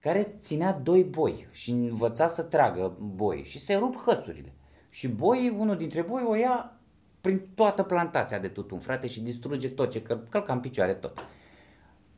care ținea doi boi și învăța să tragă boi și se rup hățurile. Și boi, unul dintre boi o ia prin toată plantația de tutun, frate, și distruge tot ce căl- călca în picioare tot.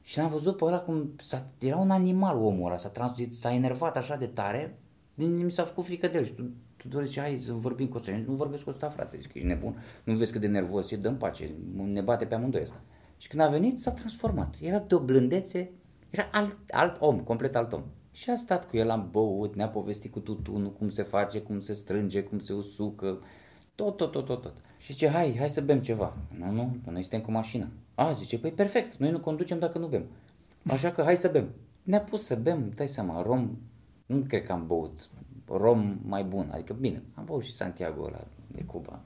Și l-am văzut pe ăla cum s-a, era un animal omul ăla, s-a, trans, s-a enervat așa de tare, din, mi s-a făcut frică de el și tu, tu doar zici, hai să vorbim cu ăsta. Nu vorbesc cu ăsta, frate, zic că ești nebun, nu vezi cât de nervos e, dă pace, ne bate pe amândoi ăsta. Și când a venit, s-a transformat. Era de o blândețe, era alt, alt om, complet alt om. Și a stat cu el, am băut, ne-a povestit cu tutunul, cum se face, cum se strânge, cum se usucă, tot, tot, tot, tot, tot. Și zice, hai, hai să bem ceva. Nu, nu, noi suntem cu mașina. A, zice, păi perfect, noi nu conducem dacă nu bem. Așa că hai să bem. ne-a pus să bem, dai seama, rom, nu cred că am băut rom mai bun, adică bine, am băut și Santiago ăla de Cuba.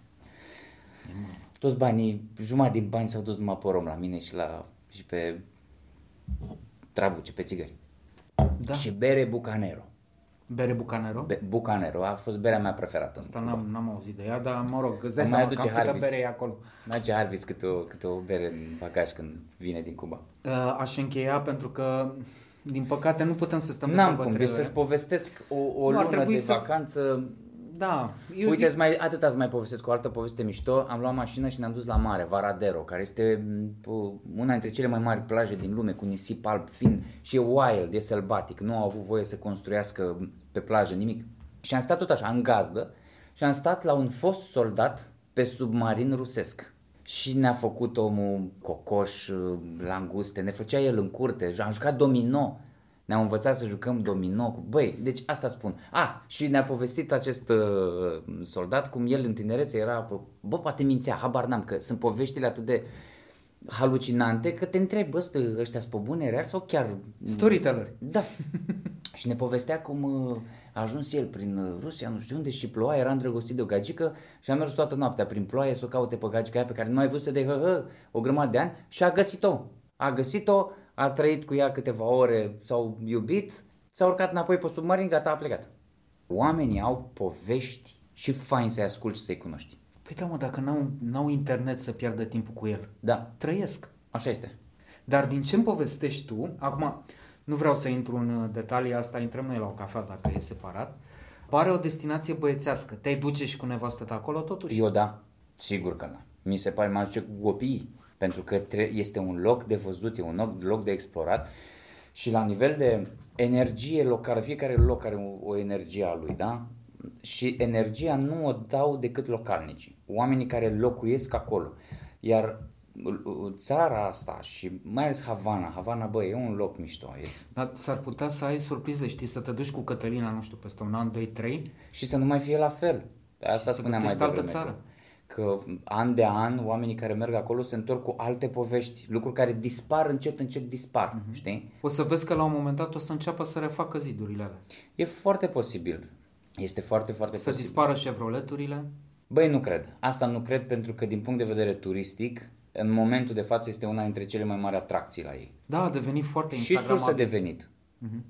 Toți banii, jumătate din bani s-au dus numai pe rom la mine și, la, și pe trabuce, pe țigări.
Da.
Și bere Bucanero.
Bere Bucanero?
Be- Bucanero a fost berea mea preferată.
Asta n-am, n-am auzit de ea, dar mă rog, îți dai
Îmi mai
seama
aduce
cam câtă
Harvis.
bere e acolo.
Merge Harvis câte o, câte o bere în bagaj când vine din Cuba.
Uh, Aș încheia pentru că, din păcate, nu putem să stăm de
N-am
vorbă
cum,
trei
deci
ore.
să-ți povestesc o, o
Nu, ar
lună
trebui
de
să-
vacanță.
Da, eu
Uite,
zic...
îți mai, atât ați mai povestesc o altă poveste mișto. Am luat mașină și ne-am dus la mare, Varadero, care este m, una dintre cele mai mari plaje din lume, cu nisip alb fin și e wild, e sălbatic. Nu au avut voie să construiască pe plajă nimic. Și am stat tot așa, în gazdă, și am stat la un fost soldat pe submarin rusesc. Și ne-a făcut omul cocoș, languste, ne făcea el în curte, am jucat domino. Ne-au învățat să jucăm domino cu... Băi, deci asta spun. A, și ne-a povestit acest uh, soldat cum el în tinerețe era... Bă, poate mințea, habar n-am, că sunt poveștile atât de halucinante că te întrebi, bă, ăsta- ăștia sunt pe bune real sau chiar...
Storyteller.
Da. și ne povestea cum uh, a ajuns el prin uh, Rusia, nu știu unde, și ploaia, era îndrăgostit de o gagică și a mers toată noaptea prin ploaie să o caute pe gagica aia pe care nu mai văzut de hă, hă, o grămadă de ani și a găsit-o. A găsit-o, a trăit cu ea câteva ore, s-au iubit, s-a urcat înapoi pe submarin, gata, a plecat. Oamenii au povești și fain să-i asculti și să-i cunoști.
Păi da, mă, dacă n-au, n-au internet să piardă timpul cu el,
Da,
trăiesc.
așa este.
Dar din ce îmi povestești tu, acum nu vreau să intru în uh, detalii, asta intrăm noi la o cafea dacă e separat, pare o destinație băiețească. Te-ai duce și cu nevastă ta acolo totuși?
Eu da, sigur că da. Mi se pare, mă duce cu copiii, pentru că tre- este un loc de văzut, e un loc, loc de explorat și la nivel de energie locală, fiecare loc are o, o energie a lui, da? Și energia nu o dau decât localnicii, oamenii care locuiesc acolo. Iar uh, uh, țara asta și mai ales Havana, Havana, bă, e un loc mișto. E,
Dar s-ar putea să ai surprize, știi, să te duci cu Cătălina, nu știu, peste un an, doi, trei,
și să nu mai fie la fel. Asta
să
spuneam mai
găsești altă
devreme,
țară.
Că, că an de an oamenii care merg acolo se întorc cu alte povești, lucruri care dispar încet, încet dispar,
Mhm.
uh-huh. știi?
o să vezi că la un moment dat o să înceapă să refacă zidurile alea.
E foarte posibil. Este foarte, foarte
Să
posibil.
dispară Chevroleturile.
Băi, nu cred. Asta nu cred pentru că din punct de vedere turistic, în momentul de față este una dintre cele mai mari atracții la ei.
Da, a devenit foarte
Și sursă
instagramabil.
de venit.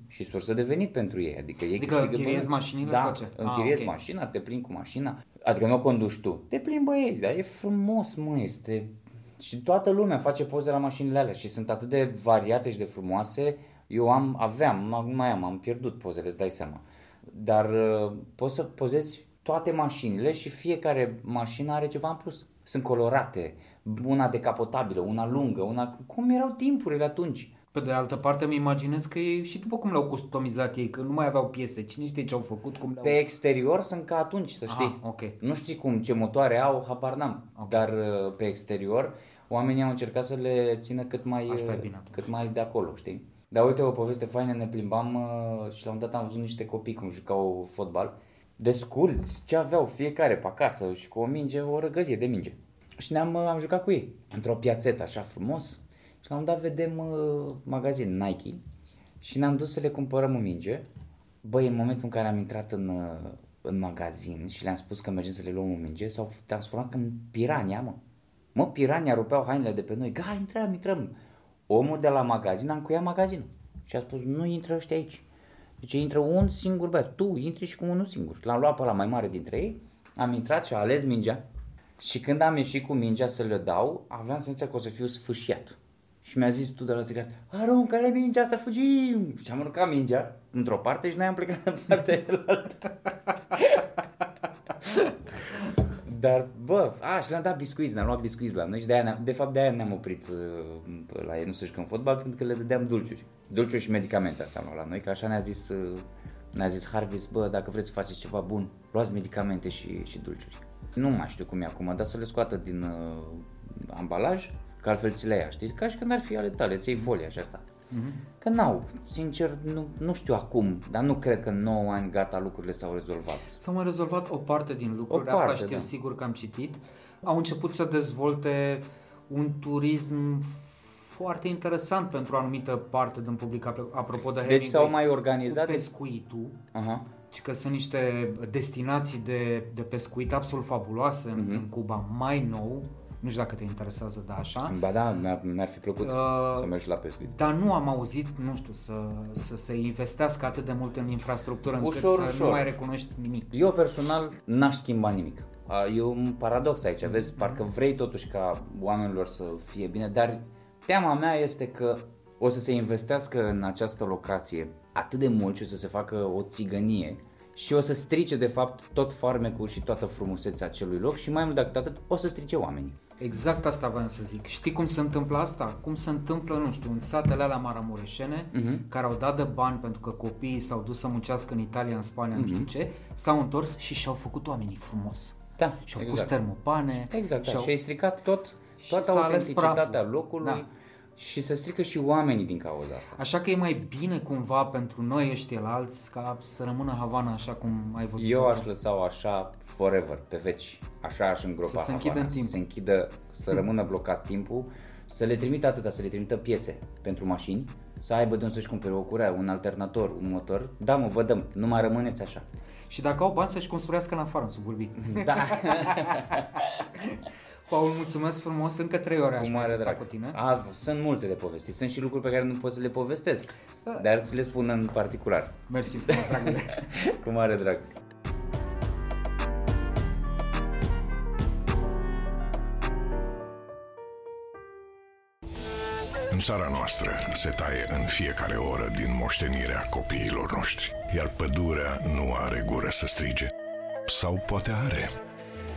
Și sursă de venit pentru ei. Adică ei
Adică
câștigă
închiriezi
bănuți.
mașinile
da,
sau ce?
închiriezi
Ah, ok.
mașina, te plimbi cu mașina. Adică nu o conduci tu. Te plimbi ei, dar e frumos, mă, este... Și toată lumea face poze la mașinile alea și sunt atât de variate și de frumoase. Eu am, aveam, nu mai am, am pierdut pozele, îți dai seama. Dar uh, poți să pozezi toate mașinile și fiecare mașină are ceva în plus. Sunt colorate, una decapotabilă, una lungă, una... Cum erau timpurile atunci?
Pe de altă parte îmi imaginez că ei și după cum le-au customizat ei, că nu mai aveau piese, cine știe ce au făcut, cum le-au...
Pe exterior sunt ca atunci, să știi.
Aha, ok.
Nu știi cum, ce motoare au, habar n-am.
Ok.
Dar uh, pe exterior, oamenii au încercat să le țină cât mai,
Asta e
uh,
bine atunci.
cât mai de acolo, știi? Dar uite, o poveste faină, ne plimbam uh, și la un dat am văzut niște copii cum jucau fotbal. Desculți ce aveau fiecare pe acasă și cu o minge, o răgălie de minge. Și ne-am uh, am jucat cu ei într-o piațetă așa frumos și la un dat vedem uh, magazin Nike și ne-am dus să le cumpărăm o minge. Băi, în momentul în care am intrat în, uh, în magazin și le-am spus că mergem să le luăm o minge, s-au transformat în pirania, mă. Mă, pirania rupeau hainele de pe noi. Gai, intrăm, intrăm. Omul de la magazin a încuiat magazinul și a spus, nu intră ăștia aici. Deci intră un singur băiat, tu intri și cu unul singur. L-am luat pe la mai mare dintre ei, am intrat și a ales mingea și când am ieșit cu mingea să le dau, aveam senzația că o să fiu sfâșiat. Și mi-a zis tu de la strigat, aruncă-le mingea să fugim! Și am aruncat mingea într-o parte și noi am plecat în partea cealaltă. Dar, bă, a, și le-am dat biscuiți, ne-am luat biscuiți la noi și de, aia ne-am, de fapt de aia ne-am oprit uh, la ei, nu să jucăm fotbal, pentru că le dădeam dulciuri. Dulciuri și medicamente asta am luat la noi, că așa ne-a zis, uh, ne-a zis Harvis, bă, dacă vreți să faceți ceva bun, luați medicamente și, și dulciuri. Nu mai știu cum e acum, dar să le scoată din uh, ambalaj, că altfel ți le ia, știi? Ca și când ar fi ale tale, ți iei folia și asta. Mm-hmm. Că n-au, sincer, nu, nu știu acum, dar nu cred că în 9 ani gata lucrurile s-au rezolvat.
S-au mai rezolvat o parte din lucruri,
O
asta
parte,
știu
da.
sigur că am citit. Au început să dezvolte un turism foarte interesant pentru o anumită parte din public, apropo de
Deci
Hemingway,
s-au mai
cu
organizat...
pescuitul,
Aha.
ci că sunt niște destinații de, de pescuit absolut fabuloase
Mhm.
în, în Cuba, mai nou, nu știu dacă te interesează, da, așa,
Ba da, mi-ar, mi-ar fi plăcut
Uh,
să mergi la pescuit.
dar nu am auzit, nu știu, să, să se investească atât de mult în infrastructură încât
Ușor,
să
ușor.
nu mai recunoști nimic.
Eu personal n-aș schimba nimic. A, E un paradox aici, vezi, parcă vrei totuși ca oamenilor să fie bine, dar teama mea este că o să se investească în această locație atât de mult și o să se facă o țigănie și o să strice de fapt tot farmecul și toată frumusețea acelui loc și mai mult decât atât o să strice oamenii.
Exact asta voiam să zic. Știi cum se întâmplă asta? Cum se întâmplă, nu știu, în satele alea maramureșene, uh-huh. care au dat de bani pentru că copiii s-au dus să muncească în Italia, în Spania, uh-huh. nu știu ce, s-au întors și și-au făcut oamenii frumos.
Da,
Și-au pus termopane.
Exact, da.
și-au...
și ai stricat tot,
Și
toată
s-a ales
autenticitatea
praful.
locului
Da.
Și se strică și oamenii din cauza asta.
Așa că e mai bine cumva pentru noi ăștia alți ca să rămână Havana așa cum ai văzut
Eu aș lăsa-o așa forever, pe veci. Așa aș îngropa
Să se
Havana,
închidă în timp.
Să se închidă, să rămână blocat timpul, să le trimită atâta, să le trimită piese pentru mașini, să aibă de unde să-și cumpere o curea, un alternator, un motor. Da, mă, vă dăm, nu mai rămâneți așa.
Și dacă au bani să-și construiască în afară, în suburbii.
Da,
Paul, mulțumesc frumos, încă trei ore aș
cu
mai
mare
fi stat
drag.
cu tine.
A, sunt multe de povestit, sunt și lucruri pe care nu pot să le povestesc,
Da.
dar ți le spun în particular.
Mersi frumos, dragule.
Cu mare drag.
În țara noastră se taie în fiecare oră din moștenirea copiilor noștri, iar pădurea nu are gură să strige. Sau poate are.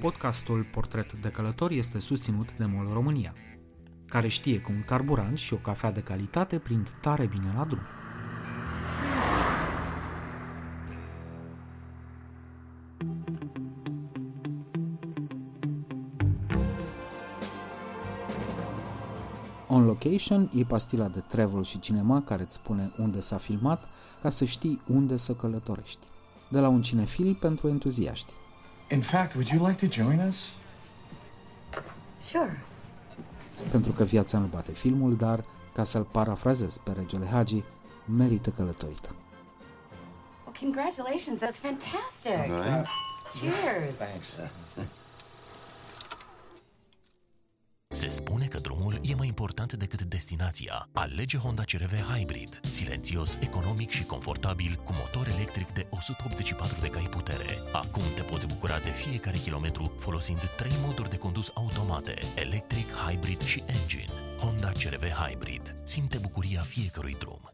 Podcastul Portret de Călător este susținut de MOL România, care știe că un carburant și o cafea de calitate prind tare bine la drum. On Location e pastila de travel și cinema care îți spune unde s-a filmat ca să știi unde să călătorești. De la un cinefil pentru entuziaști.
In fact, would you like to join us?
Sure.
Pentru că viața nu bate filmul, dar, ca să-l parafrazez pe regele Hagi, merită călătorită.
Well, congratulations. That's fantastic. Cheers.
Thanks.
Se spune că drumul e mai important decât destinația. Alege Honda CRV Hybrid, silențios, economic și confortabil, cu motor electric de 184 de cai putere. Acum te poți bucura de fiecare kilometru folosind trei moduri de condus automate, electric, hybrid și engine. Honda CRV Hybrid. Simte bucuria fiecărui drum.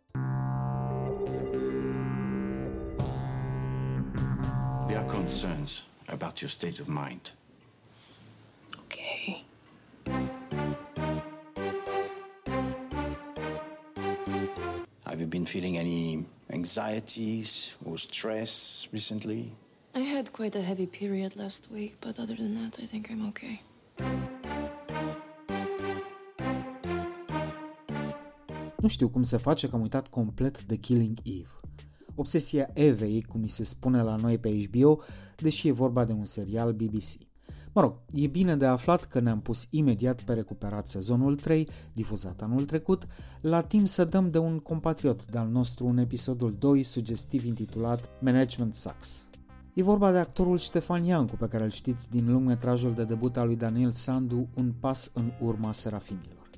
There are concerns about your state of mind. Been feeling any anxieties or stress recently?
I had quite a heavy period last week, but other than that, I think I'm okay.
Nu știu cum se face că am uitat complet de Killing Eve. Obsesia Evei, cum mi se spune la noi pe HBO, deși e vorba de un serial BBC. Mă rog, e bine de aflat că ne-am pus imediat pe recuperat sezonul 3, difuzat anul trecut, la timp să dăm de un compatriot de-al nostru în episodul 2, sugestiv intitulat Management Sucks. E vorba de actorul Ștefan Iancu, pe care îl știți din lungmetrajul de debut al lui Daniel Sandu, Un pas în urma serafimilor.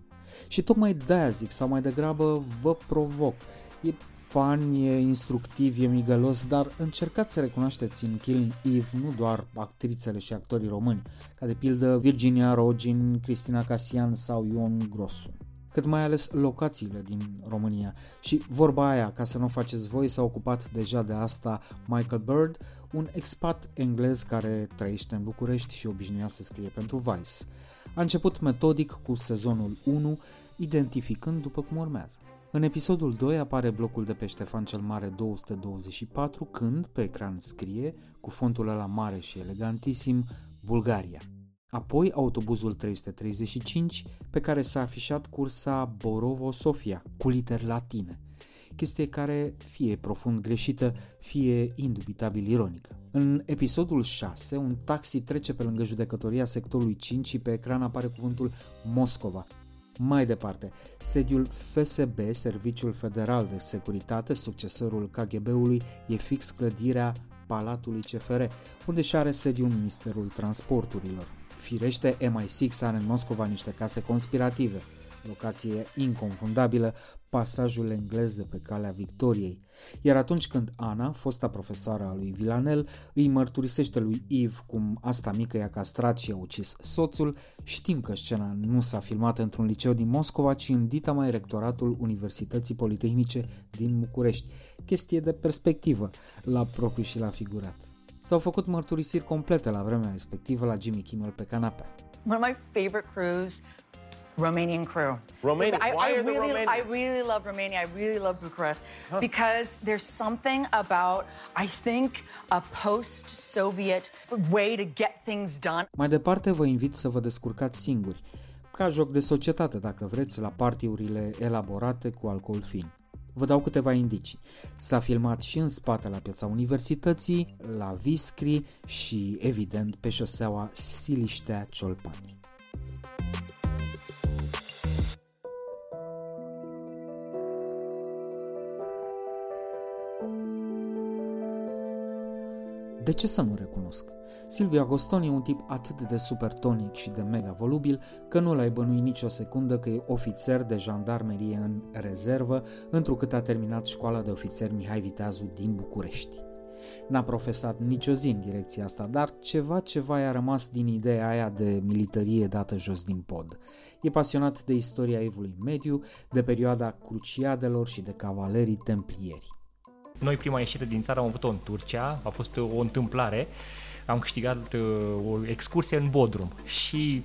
Și tocmai de-aia zic, sau mai degrabă vă provoc. E fan, e instructiv, e migălos, dar încercați să recunoașteți în Killing Eve nu doar actrițele și actorii români, ca de pildă Virginia Rogin, Cristina Casian sau Ion Grosu. cât mai ales locațiile din România. Și vorba aia, ca să nu faceți voi, s-a ocupat deja de asta Michael Bird, un expat englez care trăiește în București și obișnuia să scrie pentru Vice. A început metodic cu sezonul 1, identificând după cum urmează. În episodul 2 apare blocul de pe Ștefan cel Mare 224 când pe ecran scrie, cu fontul ăla mare și elegantisim, Bulgaria. Apoi autobuzul 335 pe care s-a afișat cursa Borovo-Sofia cu literi latine. Chestie care fie e profund greșită, fie indubitabil ironică. În episodul 6, un taxi trece pe lângă judecătoria sectorului 5 și pe ecran apare cuvântul Moscova, mai departe, sediul FSB, Serviciul Federal de Securitate, succesorul KGB-ului, e fix clădirea Palatului CFR, unde și are sediul Ministerul Transporturilor. Firește, MI6 are în Moscova niște case conspirative – locație inconfundabilă, pasajul englez de pe calea Victoriei. Iar atunci când Ana, fosta profesoară a lui Villanel, îi mărturisește lui Eve cum asta mică i-a castrat și a ucis soțul, știm că scena nu s-a filmat într-un liceu din Moscova, ci în dita mai rectoratul Universității Politehnice din București. Chestie de perspectivă, la propriu și la figurat. S-au făcut mărturisiri complete la vremea respectivă la Jimmy Kimmel pe canapea.
One of my favorite crews Romanian crew.
Romania.
I,
Why
I
are the
really,
Romanians?
I really love Romania. I really love Bucharest because there's something about, I think, a post-Soviet way to get things done.
Mai departe vă invit să vă descurcați singuri, ca joc de societate dacă vreți, la partiurile elaborate cu alcool fin. Vă dau câteva indicii. S-a filmat și în spate la piața universității, la Viscri și, evident, pe șoseaua Siliștea-Ciolpani. De ce să nu recunosc? Silvio Agostoni e un tip atât de supertonic și de mega volubil că nu l-ai bănui nicio secundă că e ofițer de jandarmerie în rezervă, întrucât a terminat școala de ofițer Mihai Viteazu din București. N-a profesat nicio zi în direcția asta, dar ceva ceva i-a rămas din ideea aia de militarie dată jos din pod. E pasionat de istoria evului mediu, de perioada cruciadelor și de cavalerii templieri.
Noi prima ieșire din țară am avut-o în Turcia, a fost o întâmplare. Am câștigat uh, o excursie în Bodrum și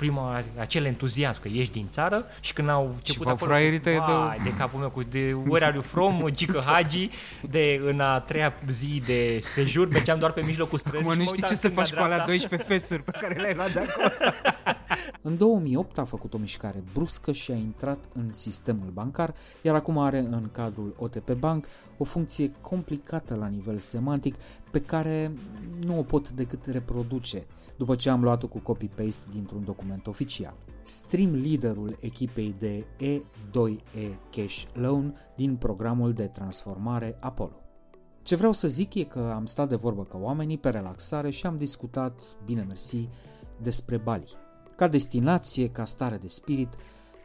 prima, acel entuziasm că ieși din țară și când au început
v-au
acolo,
fraierit ăia
vai,
de-
de capul meu cu de Where are you from, Gică Hagi, de în a treia zi de sejur, mergeam doar pe mijlocul străzii
Acum
și
nu
mă
știi
uitam
ce să faci cu alea
stânga-dreapta.
12 fesuri pe care le-ai luat de acolo. În 2008 a făcut o mișcare bruscă și a intrat în sistemul bancar, iar acum are în cadrul OTP Bank o funcție complicată la nivel semantic pe care nu o pot decât reproduce după ce am luat-o cu copy-paste dintr-un document oficial. Stream leaderul echipei de E2E Cash Loan din programul de transformare Apollo. Ce vreau să zic e că am stat de vorbă ca oamenii pe relaxare și am discutat, bine mersi, despre Bali. Ca destinație, ca stare de spirit,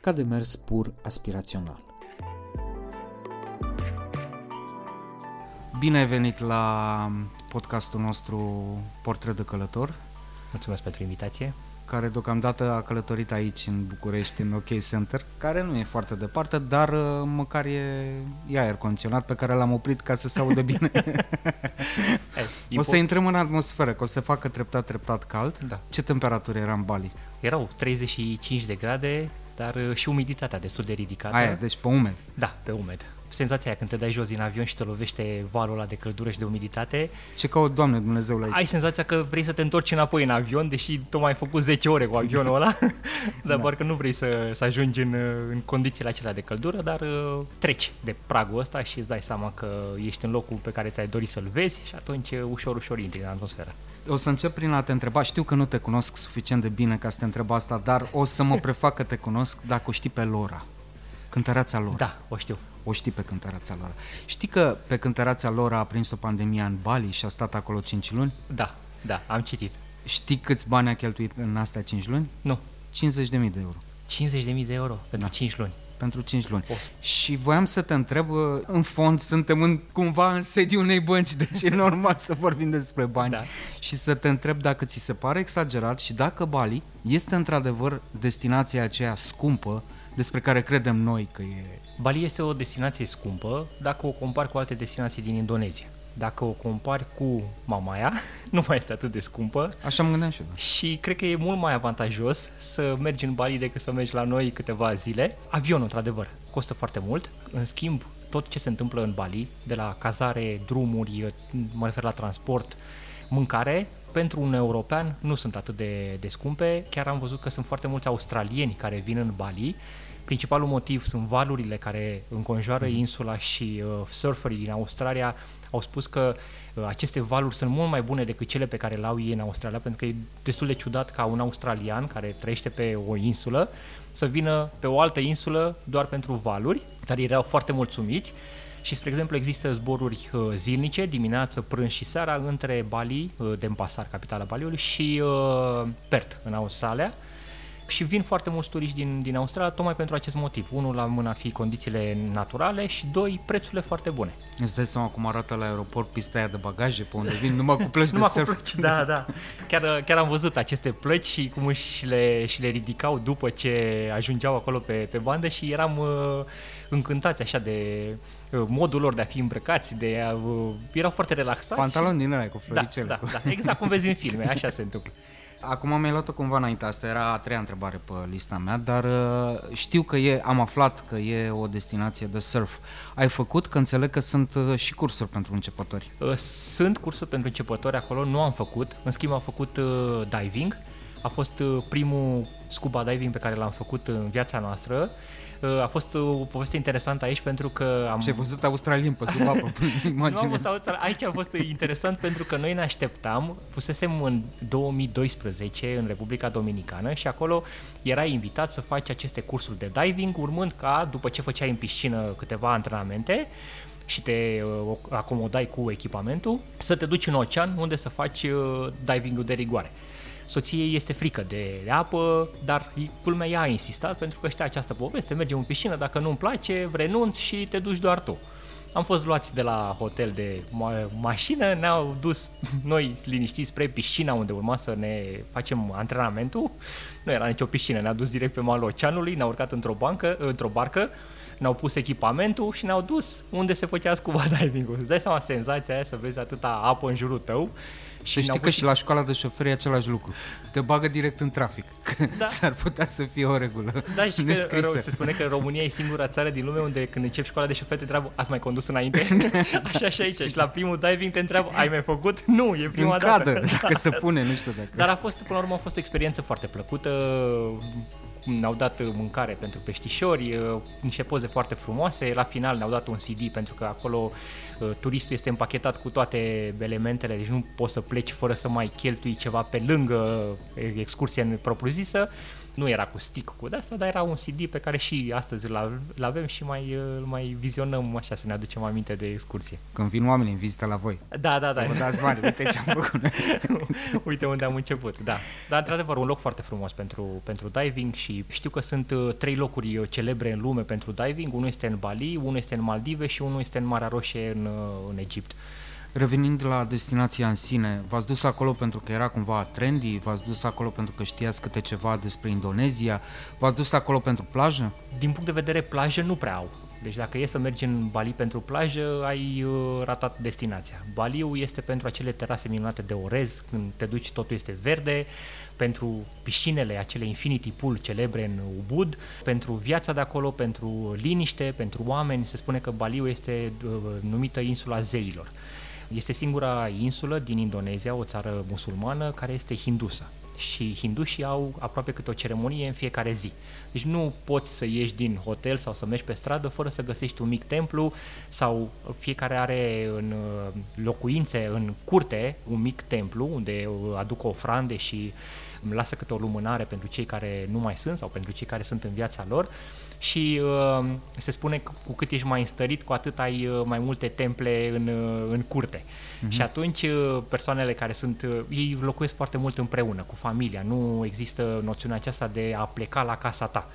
ca de mers pur aspirațional. Bine ai venit la podcastul nostru Portret de Călător,
Mulțumesc pentru invitație.
care deocamdată a călătorit aici în București, în OK Center, care nu e foarte departe, dar uh, măcar e, e aer condiționat pe care l-am oprit ca să se audă bine.
E
o să
po-
intrăm în atmosferă, că o să facă treptat, treptat cald.
Da.
Ce temperatură era în Bali?
Erau 35 de grade, dar uh, și umiditatea destul de ridicată.
Aia, deci pe umed.
Da, pe umed. Senzația aia când te dai jos din avion și te lovește valul ăla de căldură și de umiditate,
Ce caut, Doamne Dumnezeu, la aici?
ai senzația că vrei să te întorci înapoi în avion, deși tocmai ai făcut 10 ore cu avionul ăla, dar
Da.
parcă nu vrei să, să ajungi în, uh, în condițiile acelea de căldură, dar uh, treci de pragul ăsta și îți dai seama că ești în locul pe care ți-ai dorit să-l vezi și atunci uh, ușor, ușor intri în atmosferă.
O să încep prin a te întreba, știu că nu te cunosc suficient de bine ca să te întreb asta, dar o să mă prefac că te cunosc dacă o știi pe Lora. Cântăreața Lora.
Da, o știu.
O știi pe cântăreața Lora. Știi că pe cântăreața Lora a prins-o pandemia în Bali și a stat acolo 5 luni?
Da, da, am citit.
Știi câți bani a cheltuit în astea 5 luni?
Nu.
50.000 de euro
50.000 de euro pentru
Da.
5 luni.
pentru 5 luni.
O.
Și voiam să te întreb, uh, în fond suntem în, cumva în sediul unei bănci, deci e normal să vorbim despre bani.
Da.
Și să te întreb dacă ți se pare exagerat și dacă Bali este într-adevăr destinația aceea scumpă despre care credem noi că e...
Bali este o destinație scumpă dacă o compari cu alte destinații din Indonezia. Dacă o compari cu Mamaia, nu mai este atât de scumpă.
Așa mă gândeam și eu. da.
Și cred că e mult mai avantajos să mergi în Bali decât să mergi la noi câteva zile. Avionul, într-adevăr, costă foarte mult. În schimb, tot ce se întâmplă în Bali, de la cazare, drumuri, mă refer la transport, mâncare, pentru un european nu sunt atât de, de scumpe. Chiar am văzut că sunt foarte mulți australieni care vin în Bali. Principalul motiv sunt valurile care înconjoară insula și uh, surferii din Australia. Au spus că uh, aceste valuri sunt mult mai bune decât cele pe care le au ei în Australia, pentru că e destul de ciudat ca un australian care trăiește pe o insulă să vină pe o altă insulă doar pentru valuri, dar ei erau foarte mulțumiți. Și, spre exemplu, există zboruri uh, zilnice, dimineață, prânz și seara, între Bali, uh, Denpasar, capitala Baliului, și uh, Perth, în Australia. Și vin foarte mulți turiști din, din Australia tocmai pentru acest motiv. Unul la mână fi condițiile naturale și doi, prețurile foarte bune.
Îți dai seama cum arată la aeroport pista aia de bagaje pe unde vin numai cu plăci de
Numai cu
surf.
plăci, da, da. Chiar, chiar am văzut aceste plăci și cum și le, și le ridicau după ce ajungeau acolo pe, pe bandă și eram uh, încântați așa de uh, modul lor de a fi îmbrăcați, de a, uh, erau foarte relaxați.
Pantaloni
și...
din ăla cu floricele.
Da,
cu...
da, da, exact cum vezi în filme, așa se întâmplă.
Acum mi-ai luat-o cumva înainte, asta era a treia întrebare pe lista mea, dar uh, știu că e, am aflat că e o destinație de surf. Ai făcut? Că înțeleg că sunt uh, și cursuri pentru începători.
Uh, Sunt cursuri pentru începători acolo, nu am făcut, în schimb am făcut uh, diving. A fost uh, primul scuba diving pe care l-am făcut în viața noastră. Uh, A fost o poveste interesantă aici pentru că am...
Și ai văzut australien pe sub apă,
nu am
imaginez.
fost australian. Aici a fost interesant pentru că noi ne așteptam, fusesem în 2012 în Republica Dominicană și acolo erai invitat să faci aceste cursuri de diving, urmând ca, după ce făceai în piscină câteva antrenamente, și te uh, acomodai cu echipamentul, să te duci în ocean unde să faci uh, diving-ul de rigoare. Soției este frică de, de apă, dar culmea ea a insistat pentru că știa această poveste, mergem în piscină, dacă nu-mi place, renunți și te duci doar tu. Am fost luați de la hotel de ma- mașină, ne-au dus noi liniștiți spre piscina unde urma să ne facem antrenamentul. Nu era nicio piscină, ne-a dus direct pe malul oceanului, ne-au urcat într-o, bancă, într-o barcă, ne-au pus echipamentul și ne-au dus unde se făcea scuba diving-ul. Îți dai seama senzația aia să vezi atâta apă în jurul tău.
Și știi
ne-au
că
pus
și la școala de șoferi e același lucru. Te bagă direct în trafic. Că
Da.
S-ar putea să fie o regulă
Da, și că
nescrisă.
rău, se spune că România e singura țară din lume unde când începi școala de șofer te întreabă, ați mai condus înainte? Așa și aici. Și la primul diving te întreabă, ai mai făcut? Nu, e prima
în
dată.
cadă, dacă se pune, nu știu dacă...
Dar a fost, până la urmă, a fost o experiență foarte plăcută. Ne-au dat mâncare pentru peștișori, niște poze foarte frumoase. La final ne-au dat un CD pentru că acolo uh, turistul este împachetat cu toate elementele, deci nu poți să pleci fără să mai cheltui ceva pe lângă excursia propriu-zisă. Nu era cu stick cu de asta, dar era un CD pe care și astăzi îl avem și mai, îl mai vizionăm așa să ne aducem aminte de excursie.
Când vin oamenii în vizită la voi.
Da, da,
Să
da.
vă dați bani, uite ce am făcut.
Uite unde am început, da. Dar, într-adevăr, un loc foarte frumos pentru, pentru diving și știu că sunt uh, trei locuri uh, celebre în lume pentru diving. Unul este în Bali, unul este în Maldive și unul este în Marea Roșie în, uh, în Egipt.
Revenind la destinația în sine, v-ați dus acolo pentru că era cumva trendy, v-ați dus acolo pentru că știați câte ceva despre Indonezia, v-ați dus acolo pentru plajă?
Din punct de vedere plajă nu prea au. Deci dacă e să mergi în Bali pentru plajă, ai uh, ratat destinația. Baliul este pentru acele terase minunate de orez, când te duci totul este verde, pentru piscinele, acele infinity pool celebre în Ubud, pentru viața de acolo, pentru liniște, pentru oameni. Se spune că Baliul este uh, numită insula zeilor. Este singura insulă din Indonezia, o țară musulmană, care este hindusă. Și hindușii au aproape câte o ceremonie în fiecare zi. Deci nu poți să ieși din hotel sau să mergi pe stradă fără să găsești un mic templu sau fiecare are în uh, locuințe, în curte, un mic templu unde uh, aduc ofrande și lasă câte o lumânare pentru cei care nu mai sunt sau pentru cei care sunt în viața lor și uh, se spune că cu cât ești mai înstărit, cu atât ai uh, mai multe temple în, uh, în curte.
Mhm.
Uh-huh. Și atunci uh, persoanele care sunt, uh, ei locuiesc foarte mult împreună, cu familia, nu există noțiunea aceasta de a pleca la casa ta.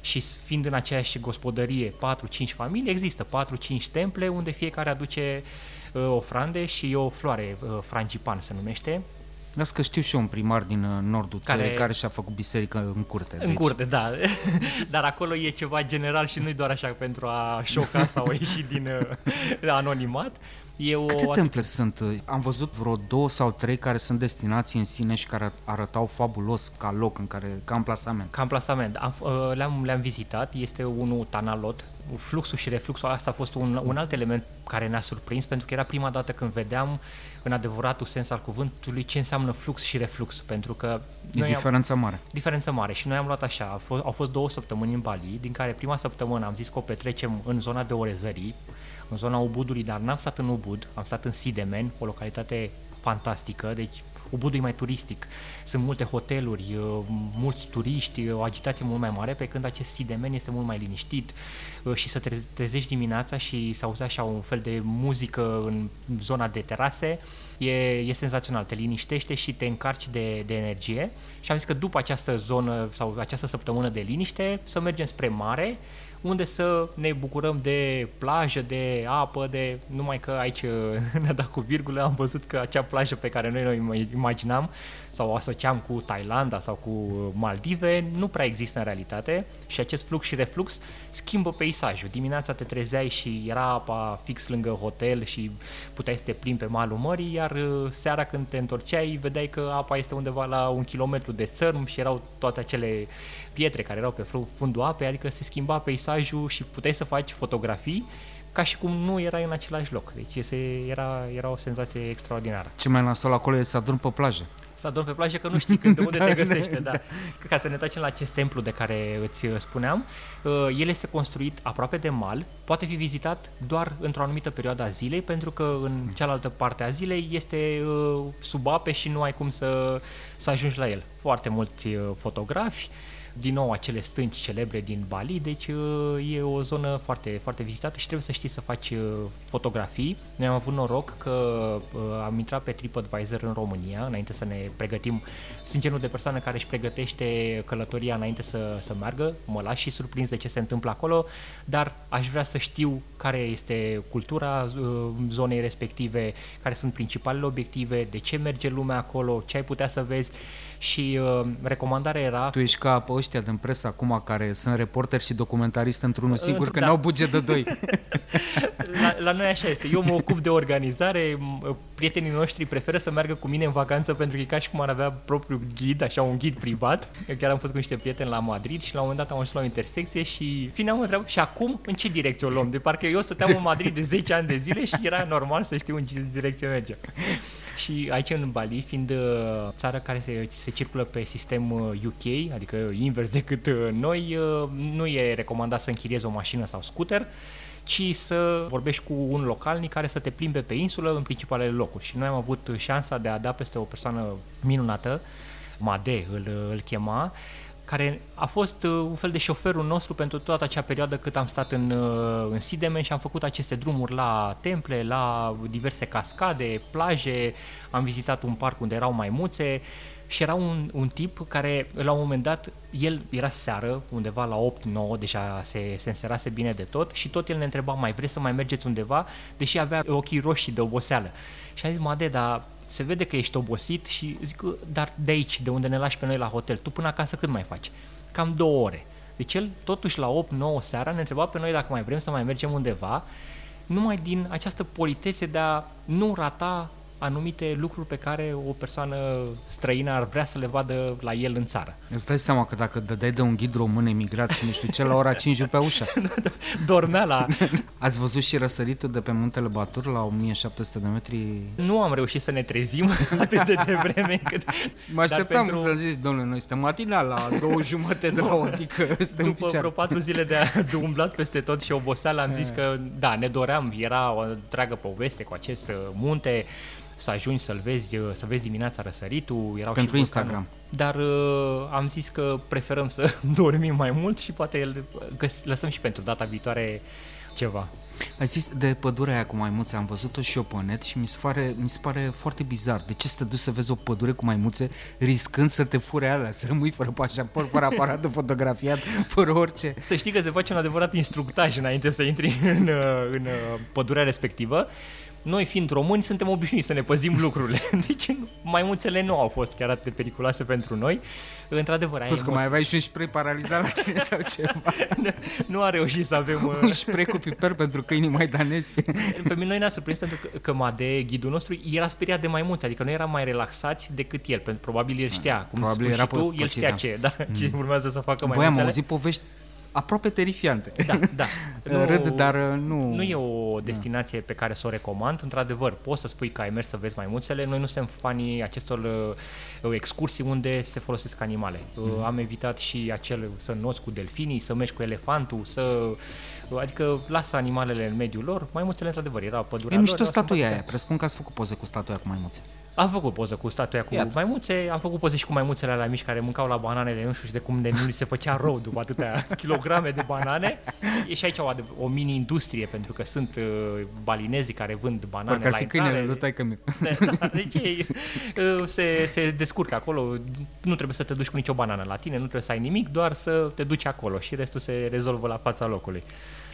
Și fiind în aceeași gospodărie 4-5 familii, există 4-5 temple unde fiecare aduce uh, ofrande și e o floare, uh, frangipan se numește,
Las că știu și eu un primar din uh, nordul
Care-
țării care și-a făcut biserică în curte.
În curte, da. Dar acolo e ceva general și nu-i doar așa pentru a șoca sau a ieși din uh, anonimat. E o
Câte temple sunt? Am văzut vreo două sau trei care sunt destinații în sine și care arătau fabulos ca loc, în care, ca amplasament.
Ca amplasament. Am, uh, le-am, le-am vizitat, este unul Tanalot. Fluxul și refluxul asta a fost un, un alt element care ne-a surprins pentru că era prima dată când vedeam în adevăratul sens al cuvântului ce înseamnă flux și reflux. Pentru că
E
noi am-
diferența mare.
Diferență mare și noi am luat așa, au fost, au fost două săptămâni în Bali, din care prima săptămână am zis că o petrecem în zona de Orezării, în zona Ubudului, dar n-am stat în Ubud, am stat în Sidemen, o localitate fantastică, deci Ubudul e mai turistic, sunt multe hoteluri, uh, mulți turiști, o agitație mult mai mare, pe când acest Sidemen este mult mai liniștit uh, și să te trezești dimineața și să auzi așa un fel de muzică în zona de terase, e, e senzațional, te liniștește și te încarci de, de energie. Și am zis că după această zonă sau această săptămână de liniște să mergem spre mare unde să ne bucurăm de plajă, de apă, de numai că aici uh, ne-a dat cu virgulă, am văzut că acea plajă pe care noi noi imaginam sau o asociam cu Thailanda sau cu uh, Maldive nu prea există în realitate și acest flux și reflux schimbă peisajul. Dimineața te trezeai și era apa fix lângă hotel și puteai să te plimbi pe malul mării, iar uh, seara când te întorceai vedeai că apa este undeva la un kilometru de țărm și erau toate acele pietre care erau pe fru- fundul apei, adică se schimba peisajul și puteai să faci fotografii ca și cum nu erai în același loc. Deci este, era, era o senzație extraordinară.
Ce mai nasol acolo e să adorm pe plajă.
Să adormi pe plajă că nu știi când, de unde
Da,
te
da,
găsește. Da.
da.
Ca să ne tacem la acest templu de care îți uh, spuneam, uh, el este construit aproape de mal, poate fi vizitat doar într-o anumită perioadă a zilei, pentru că în cealaltă parte a zilei este uh, sub ape și nu ai cum să, să ajungi la el. Foarte mulți uh, fotografi, din nou acele stânci celebre din Bali, deci uh, e o zonă foarte, foarte vizitată și trebuie să știi să faci uh, fotografii. Noi am avut noroc că uh, am intrat pe TripAdvisor în România, înainte să ne pregătim. Sunt genul de persoană care își pregătește călătoria înainte să, să meargă, mă las și surprins de ce se întâmplă acolo, dar aș vrea să știu care este cultura uh, zonei respective, care sunt principalele obiective, de ce merge lumea acolo, ce ai putea să vezi și uh, recomandarea era
Tu ești ca pe ăștia din presă acum care sunt reporteri și documentariști într-unul singur, că
da.
n-au buget de doi.
la, la noi așa este. Eu mă ocup de organizare, m- prietenii noștri preferă să meargă cu mine în vacanță pentru că e ca și cum ar avea propriul ghid, așa un ghid privat. Eu chiar am fost cu niște prieteni la Madrid și la un moment dat am ajuns la o intersecție și fiind am întrebat și acum în ce direcție o luăm? De parcă eu stăteam în Madrid de 10 ani de zile și era normal să știu în ce direcție merge. Și aici în Bali, fiind uh, țara care se, se circulă pe sistem uh, UK, adică invers decât uh, noi, uh, nu e recomandat să închiriezi o mașină sau scooter, ci să vorbești cu un localnic care să te plimbe pe insulă în principalele locuri. Și noi am avut șansa de a da peste o persoană minunată, Made îl, îl chema, care a fost uh, un fel de șoferul nostru pentru toată acea perioadă cât am stat în, uh, în Sidemen și am făcut aceste drumuri la temple, la diverse cascade, plaje, am vizitat un parc unde erau maimuțe și era un, un tip care la un moment dat, el era seară, undeva la 8-9, deja se, se înserase bine de tot și tot el ne întreba, mai vreți să mai mergeți undeva? Deși avea ochii roșii de oboseală. Și a zis, Made, dar se vede că ești obosit și zic, dar de aici, de unde ne lași pe noi la hotel, tu până acasă cât mai faci? Cam două ore. Deci el totuși la 8-9 seara ne întreba pe noi dacă mai vrem să mai mergem undeva, numai din această politețe de a nu rata anumite lucruri pe care o persoană străină ar vrea să le vadă la el în țară.
Îți dai seama că dacă dădeai de un ghid român emigrat și nu știu ce, la ora 5 pe ușa.
Dormea la...
Ați văzut și răsăritul de pe muntele Batur la 1700 de metri?
Nu am reușit să ne trezim atât de devreme cât...
Mă așteptam
pentru-
să zici, domnule, noi suntem matinal la două jumate de la o, adică suntem
După vreo patru zile de, de umblat peste tot și oboseală, am zis că, da, ne doream, era o întreagă poveste cu acest uh, munte, să ajungi să-l vezi, uh, să vezi dimineața răsăritul. Erau
Pentru
și
Instagram.
Dar uh, am zis că preferăm să dormim mai mult și poate el, găs- lăsăm și pentru data viitoare ceva.
Ai zis de pădurea aia cu maimuțe, am văzut-o și eu pe net și mi se, pare, mi se pare foarte bizar. De ce să te duci să vezi o pădure cu maimuțe riscând să te fure alea, să rămâi fără pașaport, fără aparat de fotografiat, fără orice?
Să știi că se face un adevărat instructaj înainte să intri în, uh, în uh, pădurea respectivă. Noi fiind români suntem obișnuiți să ne păzim lucrurile. Deci maimuțele nu au fost chiar atât de periculoase pentru noi. Într-adevăr, ai
Plus că mai aveai și un spray paralizat la tine sau ceva.
nu a reușit să avem...
un spray cu piper pentru câinii maidanezi.
Pe mine noi ne-a surprins pentru că, că Made, ghidul nostru, era speriat de maimuțe, adică noi eram mai relaxați decât el, pentru probabil el știa, cum
Probabil
spui
era
și tu,
pe-
el știa
pățit,
ce,
da.
da, ce urmează să facă
Băi,
maimuțele.
am auzit povești aproape terifiante.
Da, da.
Râd, dar uh, nu...
Nu e o destinație pe care să o recomand. Într-adevăr, poți să spui că ai mers să vezi maimuțele. Noi nu suntem fanii acestor uh, excursii unde se folosesc animale. Uh,
Mhm.
Am evitat și acel să noți cu delfinii, să mergi cu elefantul, să... Adică lasă animalele în mediul lor. Maimuțele, într-adevăr, era pădurea
E
lor.
mișto
erau
statuia aia.
simpatice.
Presupun că ați făcut poze cu statuia cu maimuțe.
Am făcut poză cu statuia cu
Iată.
maimuțe, am făcut poze și cu maimuțele alea mici care mâncau la bananele, nu știu și de cum de nu li se făcea rău după atâtea kilograme de banane. E și aici o, adev- o mini-industrie, pentru că sunt uh, balinezii care vând banane
Parcă ar
la
fi
intrare.
câinele lui taică miu.
Da, deci ei, uh, se, se descurcă acolo, nu trebuie să te duci cu nicio banană la tine, nu trebuie să ai nimic, doar să te duci acolo și restul se rezolvă la fața locului.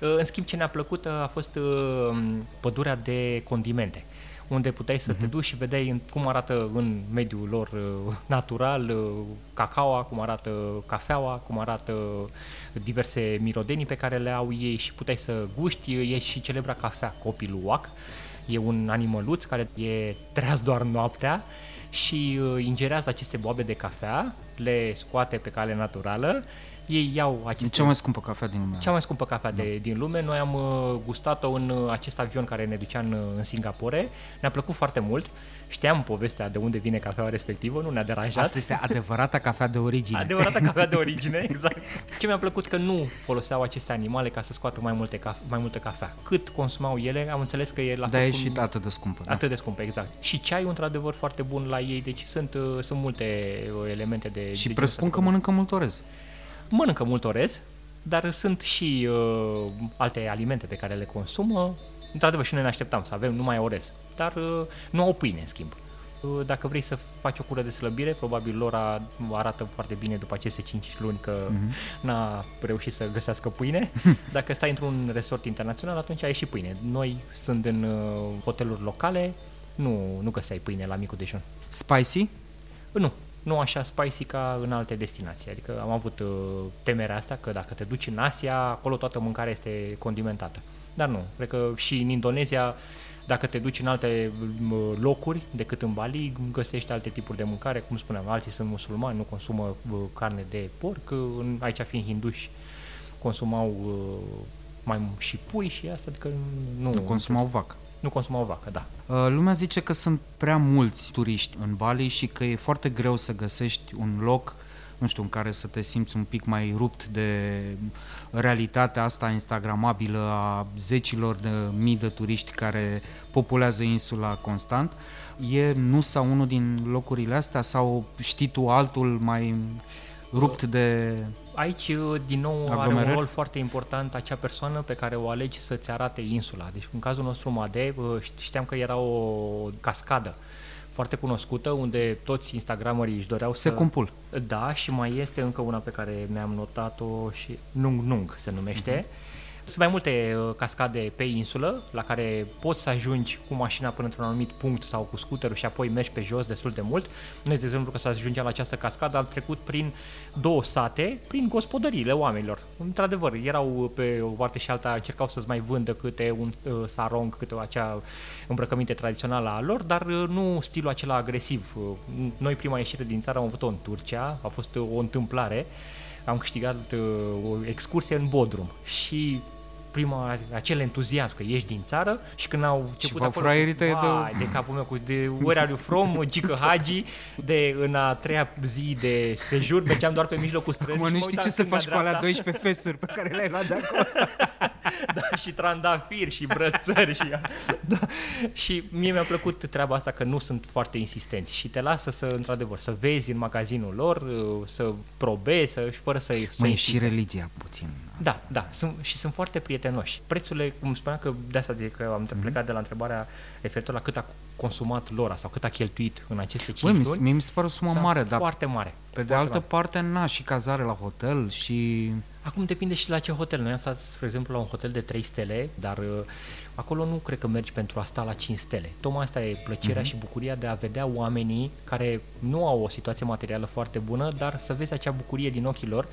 Uh, În schimb, ce ne-a plăcut uh, a fost uh, pădurea de condimente unde puteai să te duci și vedeai în- cum arată în mediul lor uh, natural uh, cacaoa, cum arată cafeaua, cum arată diverse mirodenii pe care le au ei și puteai să guști. E și celebra cafea Copilul Oac. E un animăluț care e treaz doar noaptea și uh, ingerează aceste boabe de cafea, le scoate pe cale naturală, ei iau aceste...
Cea mai scumpă cafea din lume.
Cea mai scumpă cafea de, din lume. Noi am uh, gustat-o în uh, acest avion care ne ducea în, uh, în Singapore. Ne-a plăcut foarte mult. Știam povestea de unde vine cafeaua respectivă, nu ne-a deranjat.
Asta este adevărata cafea de origine.
Adevărata cafea de origine, exact. Ce mi-a plăcut că nu foloseau aceste animale ca să scoată mai, multe cafe, mai multă cafea. Cât consumau ele, am înțeles că e la
Dar
fel
e
cum-
și atât de scumpă. Da?
Atât de scumpă, exact. Și ceaiul, într-adevăr, foarte bun la ei, deci sunt, uh, sunt multe uh, elemente de...
Și
de
presupun că mănâncă mult orez.
Mănâncă mult orez, dar sunt și uh, alte alimente pe care le consumă. Într-adevăr, și noi ne așteptam să avem numai orez, dar uh, nu au pâine, în schimb. Uh, Dacă vrei să faci o cură de slăbire, probabil Lora arată foarte bine după aceste 5 luni că
Mhm.
n-a reușit să găsească pâine. Dacă stai într-un resort internațional, atunci ai și pâine. Noi, stând în uh, hoteluri locale, nu, nu găseai pâine la micul dejun.
Spicy?
Nu, nu așa spicy ca în alte destinații. Adică am avut uh, temerea asta că dacă te duci în Asia, acolo toată mâncarea este condimentată. Dar nu, cred că și în Indonezia, dacă te duci în alte m, locuri decât în Bali, găsești alte tipuri de mâncare. Cum spuneam, alții sunt musulmani, nu consumă uh, carne de porc, uh, în, aici fiind hinduși, consumau uh, mai și pui și asta, adică nu...
Nu consumau vacă.
Nu consumau vacă, da.
Uh, Lumea zice că sunt prea mulți turiști în Bali și că e foarte greu să găsești un loc, nu știu, în care să te simți un pic mai rupt de realitatea asta instagramabilă a zecilor de mii de turiști care populează insula constant. E nu sau unul din locurile astea sau știi tu altul mai rupt de...
Aici, uh, din nou, are un
Aglomerări?
rol foarte important acea persoană pe care o alegi să-ți arate insula. Deci, în cazul nostru, Made, uh, știam că era o cascadă foarte cunoscută, unde toți instagramerii își doreau să...
Secumpul.
Da, și mai este încă una pe care mi-am notat-o și Nung Nung se numește. Sunt mai multe uh, cascade pe insulă la care poți să ajungi cu mașina până într-un anumit punct sau cu scuterul și apoi mergi pe jos destul de mult. Noi, de exemplu, că să ajungem la această cascadă, am trecut prin două sate, prin gospodăriile oamenilor. Într-adevăr, erau pe o parte și alta, încercau să-ți mai vândă câte un uh, sarong, câte acea îmbrăcăminte tradițională a lor, dar uh, nu stilul acela agresiv. Uh, Noi prima ieșire din țară am avut-o în Turcia, a fost uh, o întâmplare. Am câștigat uh, o excursie în Bodrum și prima, acel entuziasm că ești din țară și când au început
v-au
acolo,
fraierit de-
vai, de capul meu cu de where are you from, Gică Hagi, de în a treia zi de sejur, mergeam doar pe mijlocul străzii
Acum
și
nu
mă
știi ce
uitam
să faci cu alea
stânga-dreapta.
12 fesuri pe care le-ai luat de acolo.
da, și trandafiri și brățări și, da. și mie mi-a plăcut treaba asta că nu sunt foarte insistenți și te lasă să, într-adevăr, să vezi în magazinul lor, să probezi, să, și fără să să
Măi,
insiste.
și religia puțin.
Da, da, sunt, și sunt foarte prietenoși. Prețurile, cum spuneam că de asta de că am
Mhm.
plecat de la întrebarea referitor la cât a consumat Lora sau cât a cheltuit în aceste 5
Băi, mi,
luni.
mie mi se pare o sumă
sunt
mare, dar
foarte mare.
pe de
foarte
altă
mare.
parte, na, și cazare la hotel și...
Acum depinde și la ce hotel. Noi am stat, spre exemplu, la un hotel de 3 stele, dar uh, acolo nu cred că mergi pentru a sta la 5 stele. Tocmai asta e plăcerea mm-hmm. și bucuria de a vedea oamenii care nu au o situație materială foarte bună, dar să vezi acea bucurie din ochii lor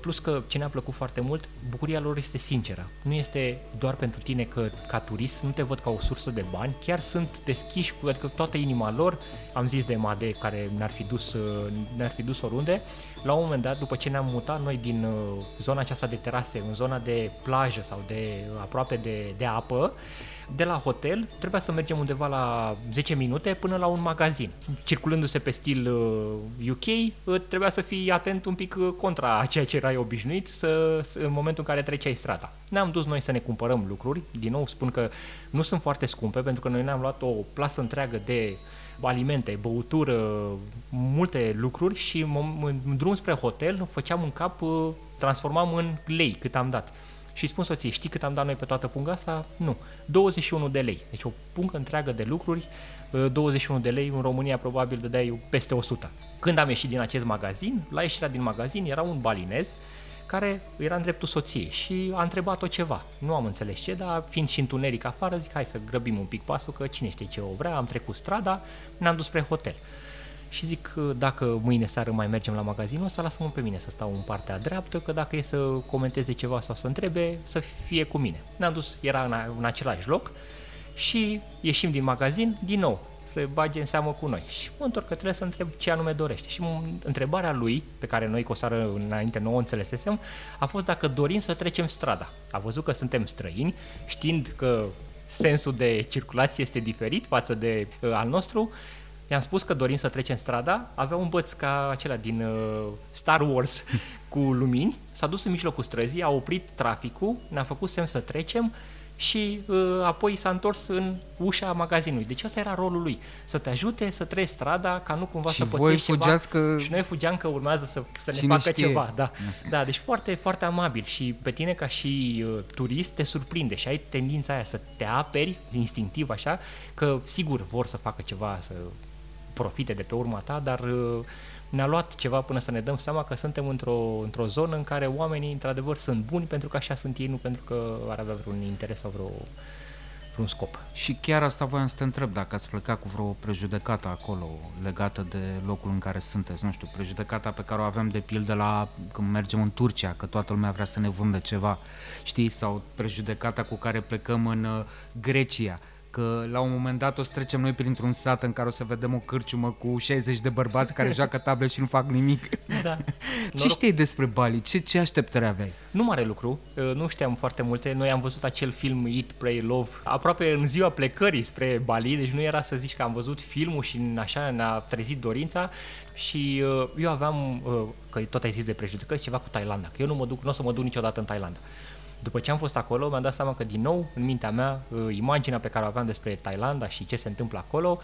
Plus că ce ne-a plăcut foarte mult, bucuria lor este sinceră. Nu este doar pentru tine că ca turist nu te văd ca o sursă de bani, chiar sunt deschiși cu adică toată inima lor. Am zis de Made care ne-ar fi dus, ne-ar fi dus oriunde. La un moment dat, după ce ne-am mutat noi din uh, zona aceasta de terase în zona de plajă sau de aproape de, de apă, de la hotel trebuia să mergem undeva la 10 minute până la un magazin. Circulându-se pe stil UK, uh, uh, trebuia să fii atent un pic uh, contra a ceea ce erai obișnuit să, să, în momentul în care treceai strada. Ne-am dus noi să ne cumpărăm lucruri, din nou spun că nu sunt foarte scumpe pentru că noi ne-am luat o plasă întreagă de alimente, băutură, multe lucruri și în drum spre hotel făceam în cap, transformam în lei cât am dat. Și spun soției, știi cât am dat noi pe toată punga asta? Nu. 21 de lei. Deci o pungă întreagă de lucruri, 21 ă, de lei, în România probabil dădeai peste 100. Când am ieșit din acest magazin, la ieșirea din magazin era un balinez care era în dreptul soției și a întrebat-o ceva. Nu am înțeles ce, dar fiind și întuneric afară, zic hai să grăbim un pic pasul, că cine știe ce o vrea, am trecut strada, ne-am dus spre hotel și zic dacă mâine seară mai mergem la magazinul ăsta, lasă-mă pe mine să stau în partea dreaptă, că dacă e să comenteze ceva sau să întrebe, să fie cu mine. Ne-am dus, era în, în același loc și ieșim din magazin, din nou, să bage în seamă cu noi. Și mă întorc că trebuie să întreb ce anume dorește. Și întrebarea lui, pe care noi cu o seară înainte nu o înțelesesem, a fost dacă dorim să trecem strada. A văzut că suntem străini, știind că sensul de circulație este diferit față de uh, al nostru, i-am spus că dorim să trecem strada, avea un băț ca acela din uh, Star Wars cu lumini, s-a dus în mijlocul străzii, a oprit traficul, ne-a făcut semn să trecem și uh, apoi s-a întors în ușa magazinului. Deci asta era rolul lui, să te ajute să treci strada ca nu cumva
și
să
pățești ceva. Că...
Și noi fugeam că urmează să, să ne facă
știe.
ceva. Da. da, deci foarte, foarte amabil și pe tine ca și uh, turist te surprinde și ai tendința aia să te aperi instinctiv așa, că sigur vor să facă ceva, să profite de pe urma ta, dar uh, ne-a luat ceva până să ne dăm seama că suntem într-o, într-o zonă în care oamenii într-adevăr sunt buni pentru că așa sunt ei, nu pentru că ar avea vreun interes sau vreo, vreun scop.
Și chiar asta voiam să te întreb, dacă ați plecat cu vreo prejudecată acolo legată de locul în care sunteți, nu știu, prejudecata pe care o avem de pildă la când mergem în Turcia, că toată lumea vrea să ne vândă ceva, știi, sau prejudecata cu care plecăm în uh, Grecia, că la un moment dat o să trecem noi printr-un sat în care o să vedem o cârciumă cu 60 de bărbați care joacă table și nu fac nimic.
Da.
ce știi despre Bali? Ce, ce așteptări aveai?
Nu mare lucru, uh, nu știam foarte multe. Noi am văzut acel film Eat, Pray, Love aproape în ziua plecării spre Bali, deci nu era să zici că am văzut filmul și așa ne-a trezit dorința și uh, eu aveam, uh, că tot ai zis de prejudecăți, ceva cu Thailanda, că eu nu mă duc, nu o să mă duc niciodată în Thailanda. După ce am fost acolo, mi-am dat seama că din nou, în mintea mea, uh, imaginea pe care o aveam despre Thailanda și ce se întâmplă acolo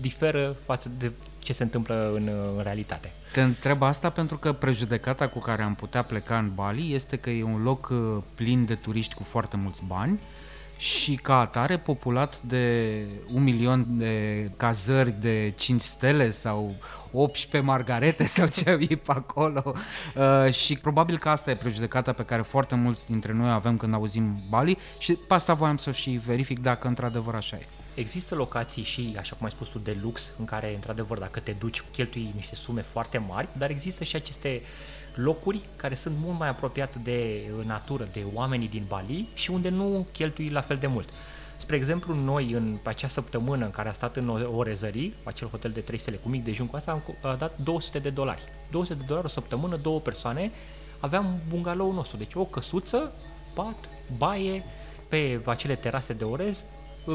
diferă față de ce se întâmplă în, uh, în realitate.
Te întreb asta pentru că prejudecata cu care am putea pleca în Bali este că e un loc uh, plin de turiști cu foarte mulți bani și ca atare populat de un milion de cazări de 5 stele sau 18 margarete sau ce e pe acolo uh, și probabil că asta e prejudecata pe care foarte mulți dintre noi avem când auzim Bali și pe asta voiam să și verific dacă într-adevăr așa e.
Există locații și, așa cum ai spus tu, de lux, în care, într-adevăr, dacă te duci, cheltui niște sume foarte mari, dar există și aceste locuri care sunt mult mai apropiate de natură, de oamenii din Bali și unde nu cheltui la fel de mult. Spre exemplu, noi în acea săptămână în care a stat în Orezării, acel hotel de 3 stele cu mic dejun cu asta, am dat 200 de dolari. 200 de dolari o săptămână, două persoane, aveam bungalou nostru, deci o căsuță, pat, baie, pe acele terase de orez,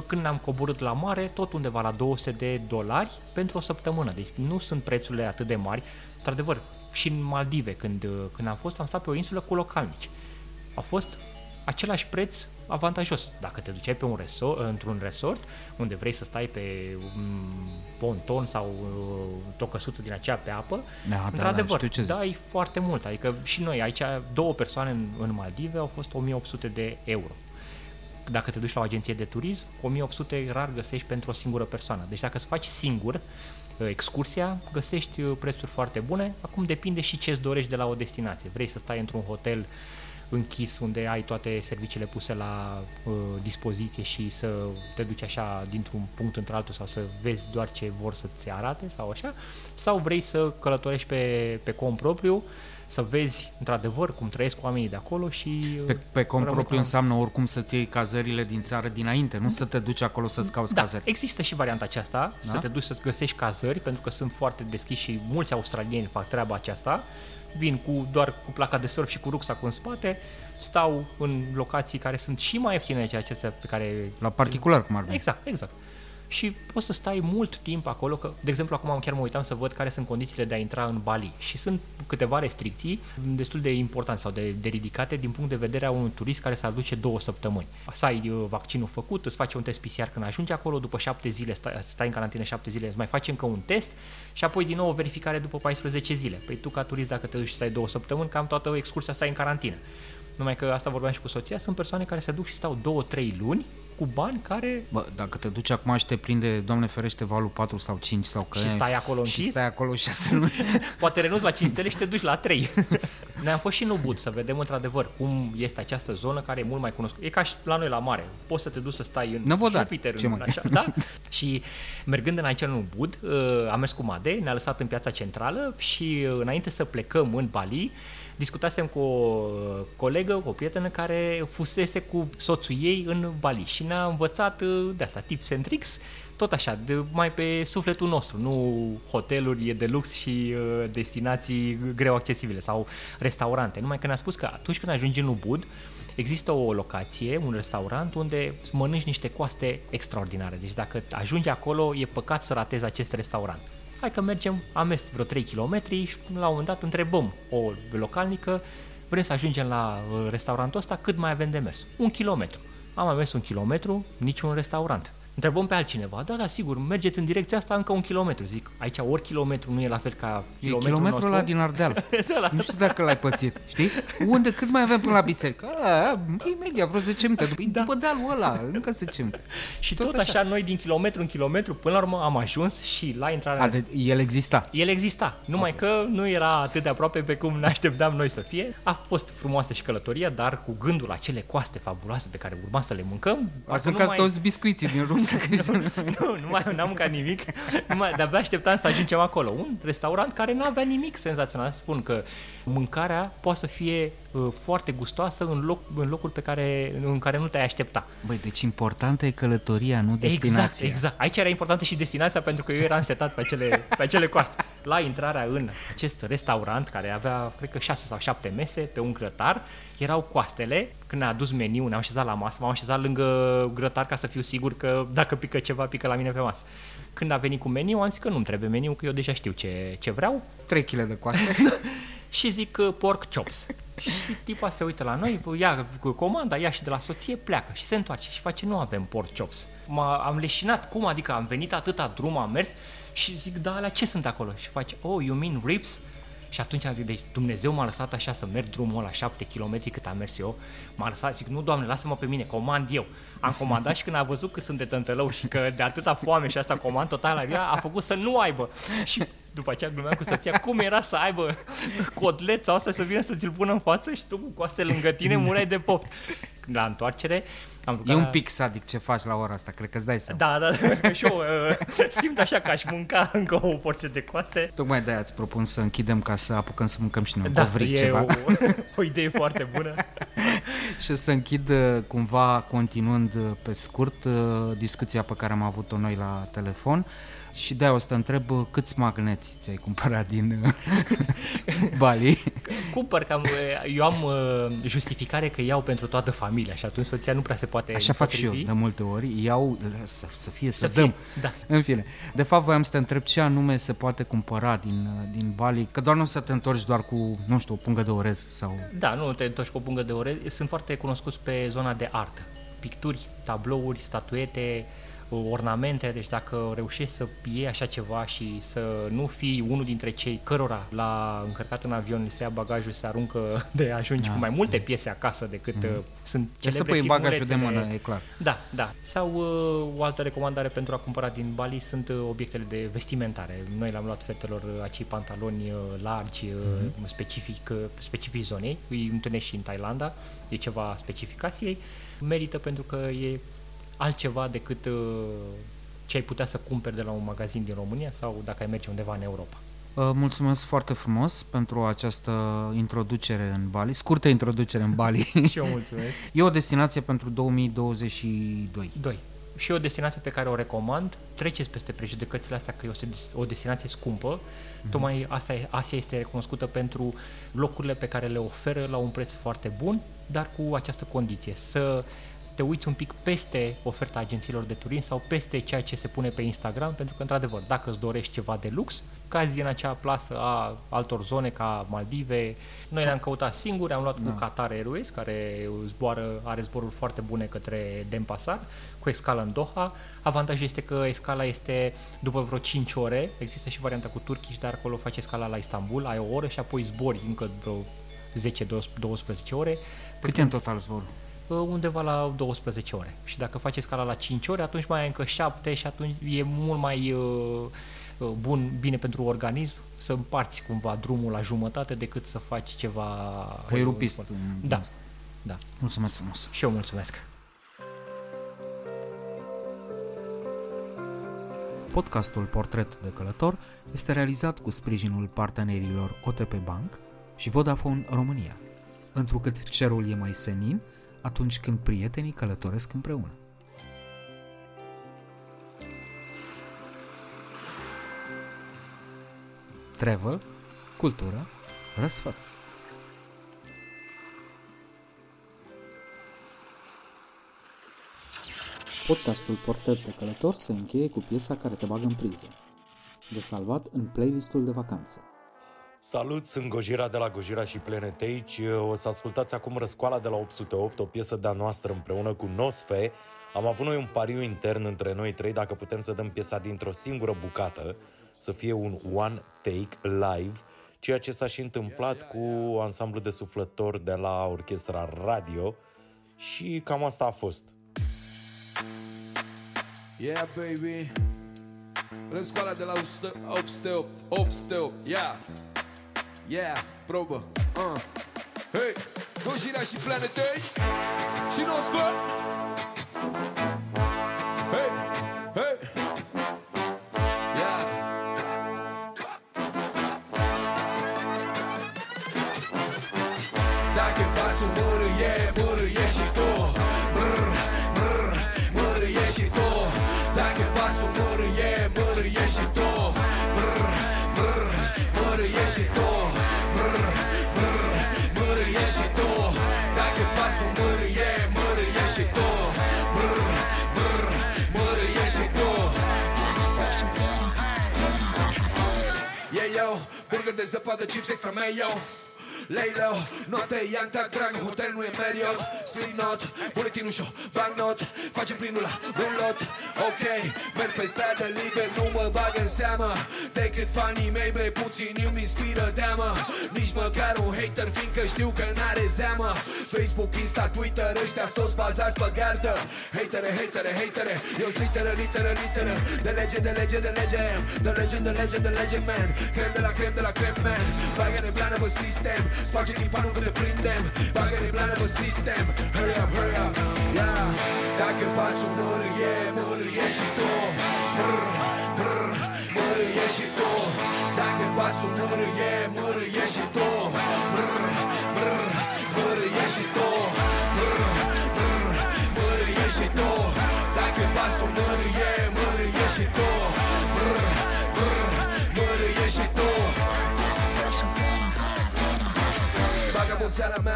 când ne-am coborât la mare, tot undeva la 200 de dolari pentru o săptămână. Deci nu sunt prețurile atât de mari. Într-adevăr, și în Maldive, când, când am fost, am stat pe o insulă cu localnici. A fost același preț avantajos. Dacă te duceai pe un resort, într-un resort unde vrei să stai pe un ponton sau uh, o căsuță din aceea pe apă, da, într-adevăr, da, da, dai foarte mult. Adică și noi aici, două persoane în, în Maldive au fost 1800 de euro. Dacă te duci la o agenție de turism, 1800 rar găsești pentru o singură persoană. Deci dacă îți faci singur uh, excursia, găsești uh, prețuri foarte bune. Acum depinde și ce îți dorești de la o destinație. Vrei să stai într-un hotel închis unde ai toate serviciile puse la uh, dispoziție și să te duci așa dintr-un punct într-altul sau să vezi doar ce vor să-ți arate sau așa, sau vrei să călătorești pe, pe cont propriu, să vezi într-adevăr cum trăiesc oamenii de acolo și...
Pe, pe cont
rămâi
propriu
ca-
înseamnă oricum să-ți iei cazările din țară dinainte, nu să te duci acolo să-ți cauți
Da,
cazări.
există și varianta aceasta,
Da?
să te duci să-ți găsești cazări, pentru că sunt foarte deschiși și mulți australieni fac treaba aceasta, vin cu doar cu placa de surf și cu rucsacul în spate, stau în locații care sunt și mai ieftine decât acestea pe care...
La particular, cum ar veni.
Exact, exact. Și poți să stai mult timp acolo, că, de exemplu, acum chiar mă uitam să văd care sunt condițiile de a intra în Bali și sunt câteva restricții destul de importante sau de, de ridicate din punct de vedere a unui turist care se aduce două săptămâni. Să ai uh, vaccinul făcut, îți face un test PCR când ajungi acolo, după șapte zile, stai, stai în carantină șapte zile, îți mai faci încă un test și apoi din nou o verificare după 14 zile. Păi tu ca turist dacă te duci și stai două săptămâni, cam toată excursia stai în carantină. Numai că asta vorbeam și cu soția, sunt persoane care se duc și stau două, trei luni cu bani care
Bă, dacă te duci acum și te prinde, Doamne ferește, valul 4 sau 5 sau că...
Și stai acolo
Și
închis?
stai acolo 6 luni.
Poate renunți la 5 stele și te duci la 3. Noi am fost și în Ubud să vedem într-adăvăr cum este această zonă care e mult mai cunoscută. E ca și la noi la mare. Poți să te duci să stai în
Năvodar.
Jupiter,
Ce
în
mai?
așa, da? și mergând în aici în Ubud, uh, am mers cu Made, ne-a lăsat în piața centrală și uh, înainte să plecăm în Bali, discutasem cu o uh, colegă, cu o prietenă care fusese cu soțul ei în Bali și ne-a învățat uh, de asta, tips and tricks, tot așa, de, mai pe sufletul nostru, nu hoteluri de lux și uh, destinații greu accesibile sau restaurante. Numai că ne-a spus că atunci când ajungi în Ubud, există o locație, un restaurant unde mănânci niște coaste extraordinare. Deci dacă ajungi acolo, e păcat să ratezi acest restaurant. Hai că mergem, am mers vreo 3 km și la un moment dat întrebăm o localnică, vrem să ajungem la uh, restaurantul ăsta, cât mai avem de mers? Un kilometru. Am mai mers un kilometru, niciun restaurant. Întrebăm pe altcineva, da, da, sigur, mergeți în direcția asta încă un kilometru. Zic, aici ori kilometru nu e la fel ca
E
kilometrul
kilometrul
nostru.
ăla din Ardeal.
Da, la-
Nu știu dacă l-ai pățit, știi? Unde, cât mai avem până la biserică? A, imediat, vreo 10 minute. După, da. după dealul ăla, încă 10 minute.
Și tot, tot așa. așa, noi din kilometru în kilometru, până la urmă am ajuns și la intrarea...
A, de, el exista.
El exista, numai okay. că nu era atât de aproape pe cum ne așteptam noi să fie. A fost frumoasă și călătoria, dar cu gândul la cele coaste fabuloase pe care urma să le mâncăm.
Ați
parcă
mâncat
nu mai...
toți biscuiții din rucsă.
nu, nu mai n-am mâncat nimic, numai de-abia așteptam să ajungem acolo. Un restaurant care nu avea nimic senzațional. Spun că mâncarea poate să fie uh, foarte gustoasă în, loc, în locuri pe care, în care nu te-ai aștepta.
Băi, deci importantă e călătoria, nu destinația.
Exact, exact. Aici era importantă și destinația pentru că eu eram setat pe acele, pe acele coaste. La intrarea în acest restaurant care avea, cred că șase sau șapte mese pe un grătar, erau coastele. Când ne-a adus meniu, ne-am așezat la masă, m-am așezat lângă grătar ca să fiu sigur că dacă pică ceva, pică la mine pe masă. Când a venit cu meniu, am zis că nu-mi trebuie meniu, că eu deja știu ce, ce vreau.
3 kg de coaste.
și zic uh, pork chops. Și tipa se uită la noi, ia cu comanda, ia și de la soție, pleacă și se întoarce și face, nu avem pork chops. M-a, am leșinat, cum adică am venit atâta drum, am mers și zic, da, la ce sunt acolo? Și face, oh, you mean ribs? Și atunci am zis, deci Dumnezeu m-a lăsat așa să merg drumul ăla 7 km cât am mers eu. M-a lăsat, zic, nu, Doamne, lasă-mă pe mine, comand eu. Am comandat și când a văzut că sunt de tântălău și că de atâta foame și asta comand total la ea, a făcut să nu aibă. Și după aceea glumeam cu soția, cum era să aibă cotlet sau asta să vină să ți-l pună în față și tu cu coaste lângă tine mureai de pop. La întoarcere am
E un pic sadic ce faci la ora asta, cred că îți dai seama.
Da, da, că și eu uh, simt așa că aș mânca încă o porție de coaste.
Tocmai de-aia îți propun să închidem ca să apucăm să mâncăm și noi un
Da,
covric
e
ceva.
o, o idee foarte bună.
și să închid uh, cumva, continuând uh, pe scurt, uh, discuția pe care am avut-o noi la telefon și de-aia o să te întreb uh, câți magneți ți-ai cumpărat din uh, Bali.
Cumpăr, că am, eu am uh, justificare că iau pentru toată familia și atunci soția nu prea se poate
Așa fac și eu
împotrivi.
de multe ori, iau să, să fie, să,
Să
să
fie,
dăm.
da.
În fine, de fapt voiam să te întreb ce anume se poate cumpăra din, uh, din Bali, că doar nu o să te întorci doar cu, nu știu, o pungă de orez sau...
Da, nu te întorci cu o pungă de orez. Sunt foarte cunoscuți pe zona de artă. Picturi, tablouri, statuete, ornamente, deci dacă reușești să iei așa ceva și să nu fii unul dintre cei cărora la încărcat în avion, se ia bagajul, se aruncă de ajungi
Da.
cu mai multe piese acasă decât
Mhm.
mm. sunt
Trebuie să
celebre
pui bagajul de
filmulețele-
mână, e clar.
Da, da. Sau uh, o altă recomandare pentru a cumpăra din Bali sunt uh, obiectele de vestimentare. Noi le-am luat fetelor uh, acei pantaloni uh, largi, uh,
Mhm.
specific, uh, specific zonei. Îi întâlnești și în Thailanda, e ceva specific Asiei. Merită pentru că e altceva decât uh, ce ai putea să cumperi de la un magazin din România sau dacă ai merge undeva în Europa.
Uh, Mulțumesc foarte frumos pentru această introducere în Bali, scurtă introducere în Bali.
Și eu mulțumesc.
E o destinație pentru 2022.
2. Și o destinație pe care o recomand, treceți peste prejudecățile astea că e o, des- o destinație scumpă,
Mhm.
tocmai asta e, Asia este recunoscută pentru locurile pe care le oferă la un preț foarte bun, dar cu această condiție, să te uiți un pic peste oferta agențiilor de turism sau peste ceea ce se pune pe Instagram, pentru că, într-adevăr, dacă îți dorești ceva de lux, cazi în acea plasă a altor zone ca Maldive. Noi le-am căutat singuri, am luat
Da.
cu Qatar Airways, care zboară, are zboruri foarte bune către Denpasar, cu escală în Doha. Avantajul este că escala este după vreo 5 ore, există și varianta cu Turkish, dar acolo faci escala la Istanbul, ai o oră și apoi zbori încă vreo 10-12 ore.
Cât e în total zborul?
Uh, undeva la 12 ore. Și dacă faci scala la 5 ore, atunci mai ai încă 7 și atunci e mult mai uh, uh, bun, bine pentru organism să împarți cumva drumul la jumătate decât să faci ceva...
Păi rupist.
Da. da.
Mulțumesc frumos.
Și eu mulțumesc.
Podcastul Portret de Călător este realizat cu sprijinul partenerilor OTP Bank și Vodafone România, întrucât cerul e mai senin atunci când prietenii călătoresc împreună. Travel, cultură, răsfăț. Podcastul Portret de Călător se încheie cu piesa care te bagă în priză, de salvat în playlistul de vacanță.
Salut, sunt Gojira de la Gojira și Planet Age. O să ascultați acum Răscoala de la 808, o piesă de-a noastră împreună cu Nosfe. Am avut noi un pariu intern între noi trei dacă putem să dăm piesa dintr-o singură bucată, să fie un one take live, ceea ce s-a și întâmplat cu ansamblu de suflători de la orchestra radio și cam asta a fost.
Yeah, baby. Răscoala de la 808, 808, yeah. Yeah, probă, uh. Hey, Gojira și Planet Age și nu scot. Burger de zăpadă, chips extra mayo Lay low, note Young Tag Drag Hotel nu e Marriott Street Not, buletinul show Banknot, facem plinul la un lot. Ok, merg pe stradă liber Nu mă bag în seamă. Decât fanii mei bre puțin îmi inspiră teamă. Nici măcar un hater Fiindcă știu că n-are zeamă. Facebook, Insta, Twitter Ăștia toți bazați pe gardă. Hatere, hatere, hatere. Eu sunt literă, literă, literă. De lege, de lege, de lege. De legend, de legend, de legend, man. Crem de la crem, de la crem, man. Bagă-ne plană pe sistem Sparge timpanul când le prindem. Bagă-ne plană pe sistem. Hurry up, hurry up, yeah. Dacă pasul mărâie, mărâie și tu. Brr, brr, mărâie și tu. Dacă pasul mărâie, mărâie și tu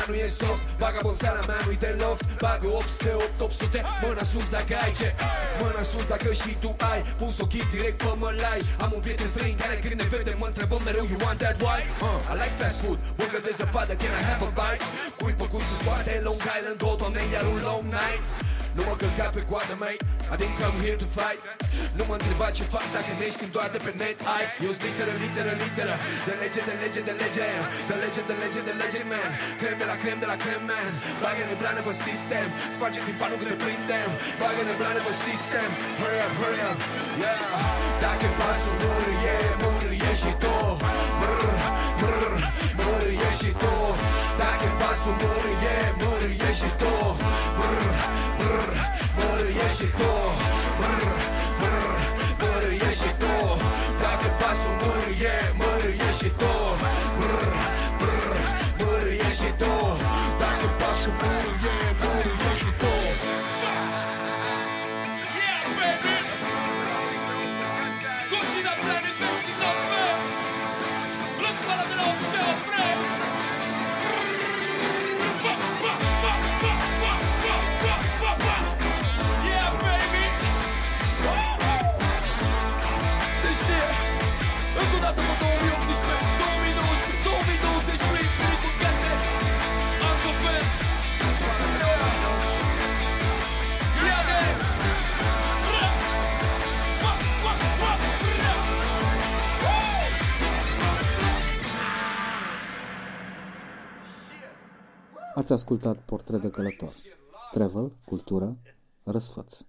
nu e soft. Vagabonseala mea nu-i de loft Bagă 800, 8, 800 Mâna sus dacă ai ce. Mâna sus dacă și tu ai. Pus ochii direct pe mălai. Am un prieten străin care când ne vede mă întrebă mereu You want that white? Uh, I like fast food. Burger de zăpadă, can I have a bite? Cui pe cui sus poate Long Island, Gold, doamne, iar un long night Nu mă călca pe coadă, mate I think I'm here to fight. Nu mă întreba ce fac dacă ne știm doar de pe net Ai, eu sunt literă, literă, literă. De lege, de lege, de lege De lege, de lege, de lege, man. Crem de la crem, de la crem, man. Bagă-ne blană pe sistem. Sparge timpanul când ne prindem. Bagă-ne blană pe sistem. Hurry up, hurry up, yeah. Dacă pasul mârie, mârie și tu. Brr, brr, mârie și tu. Dacă pasul mârie, mârie și tu. Brr, brr, mârie și tu Brr, brr, mârie și tu Dacă pasul mârie, mârie și tu
Ați ascultat Portret de călător. Travel, cultură, răsfăț.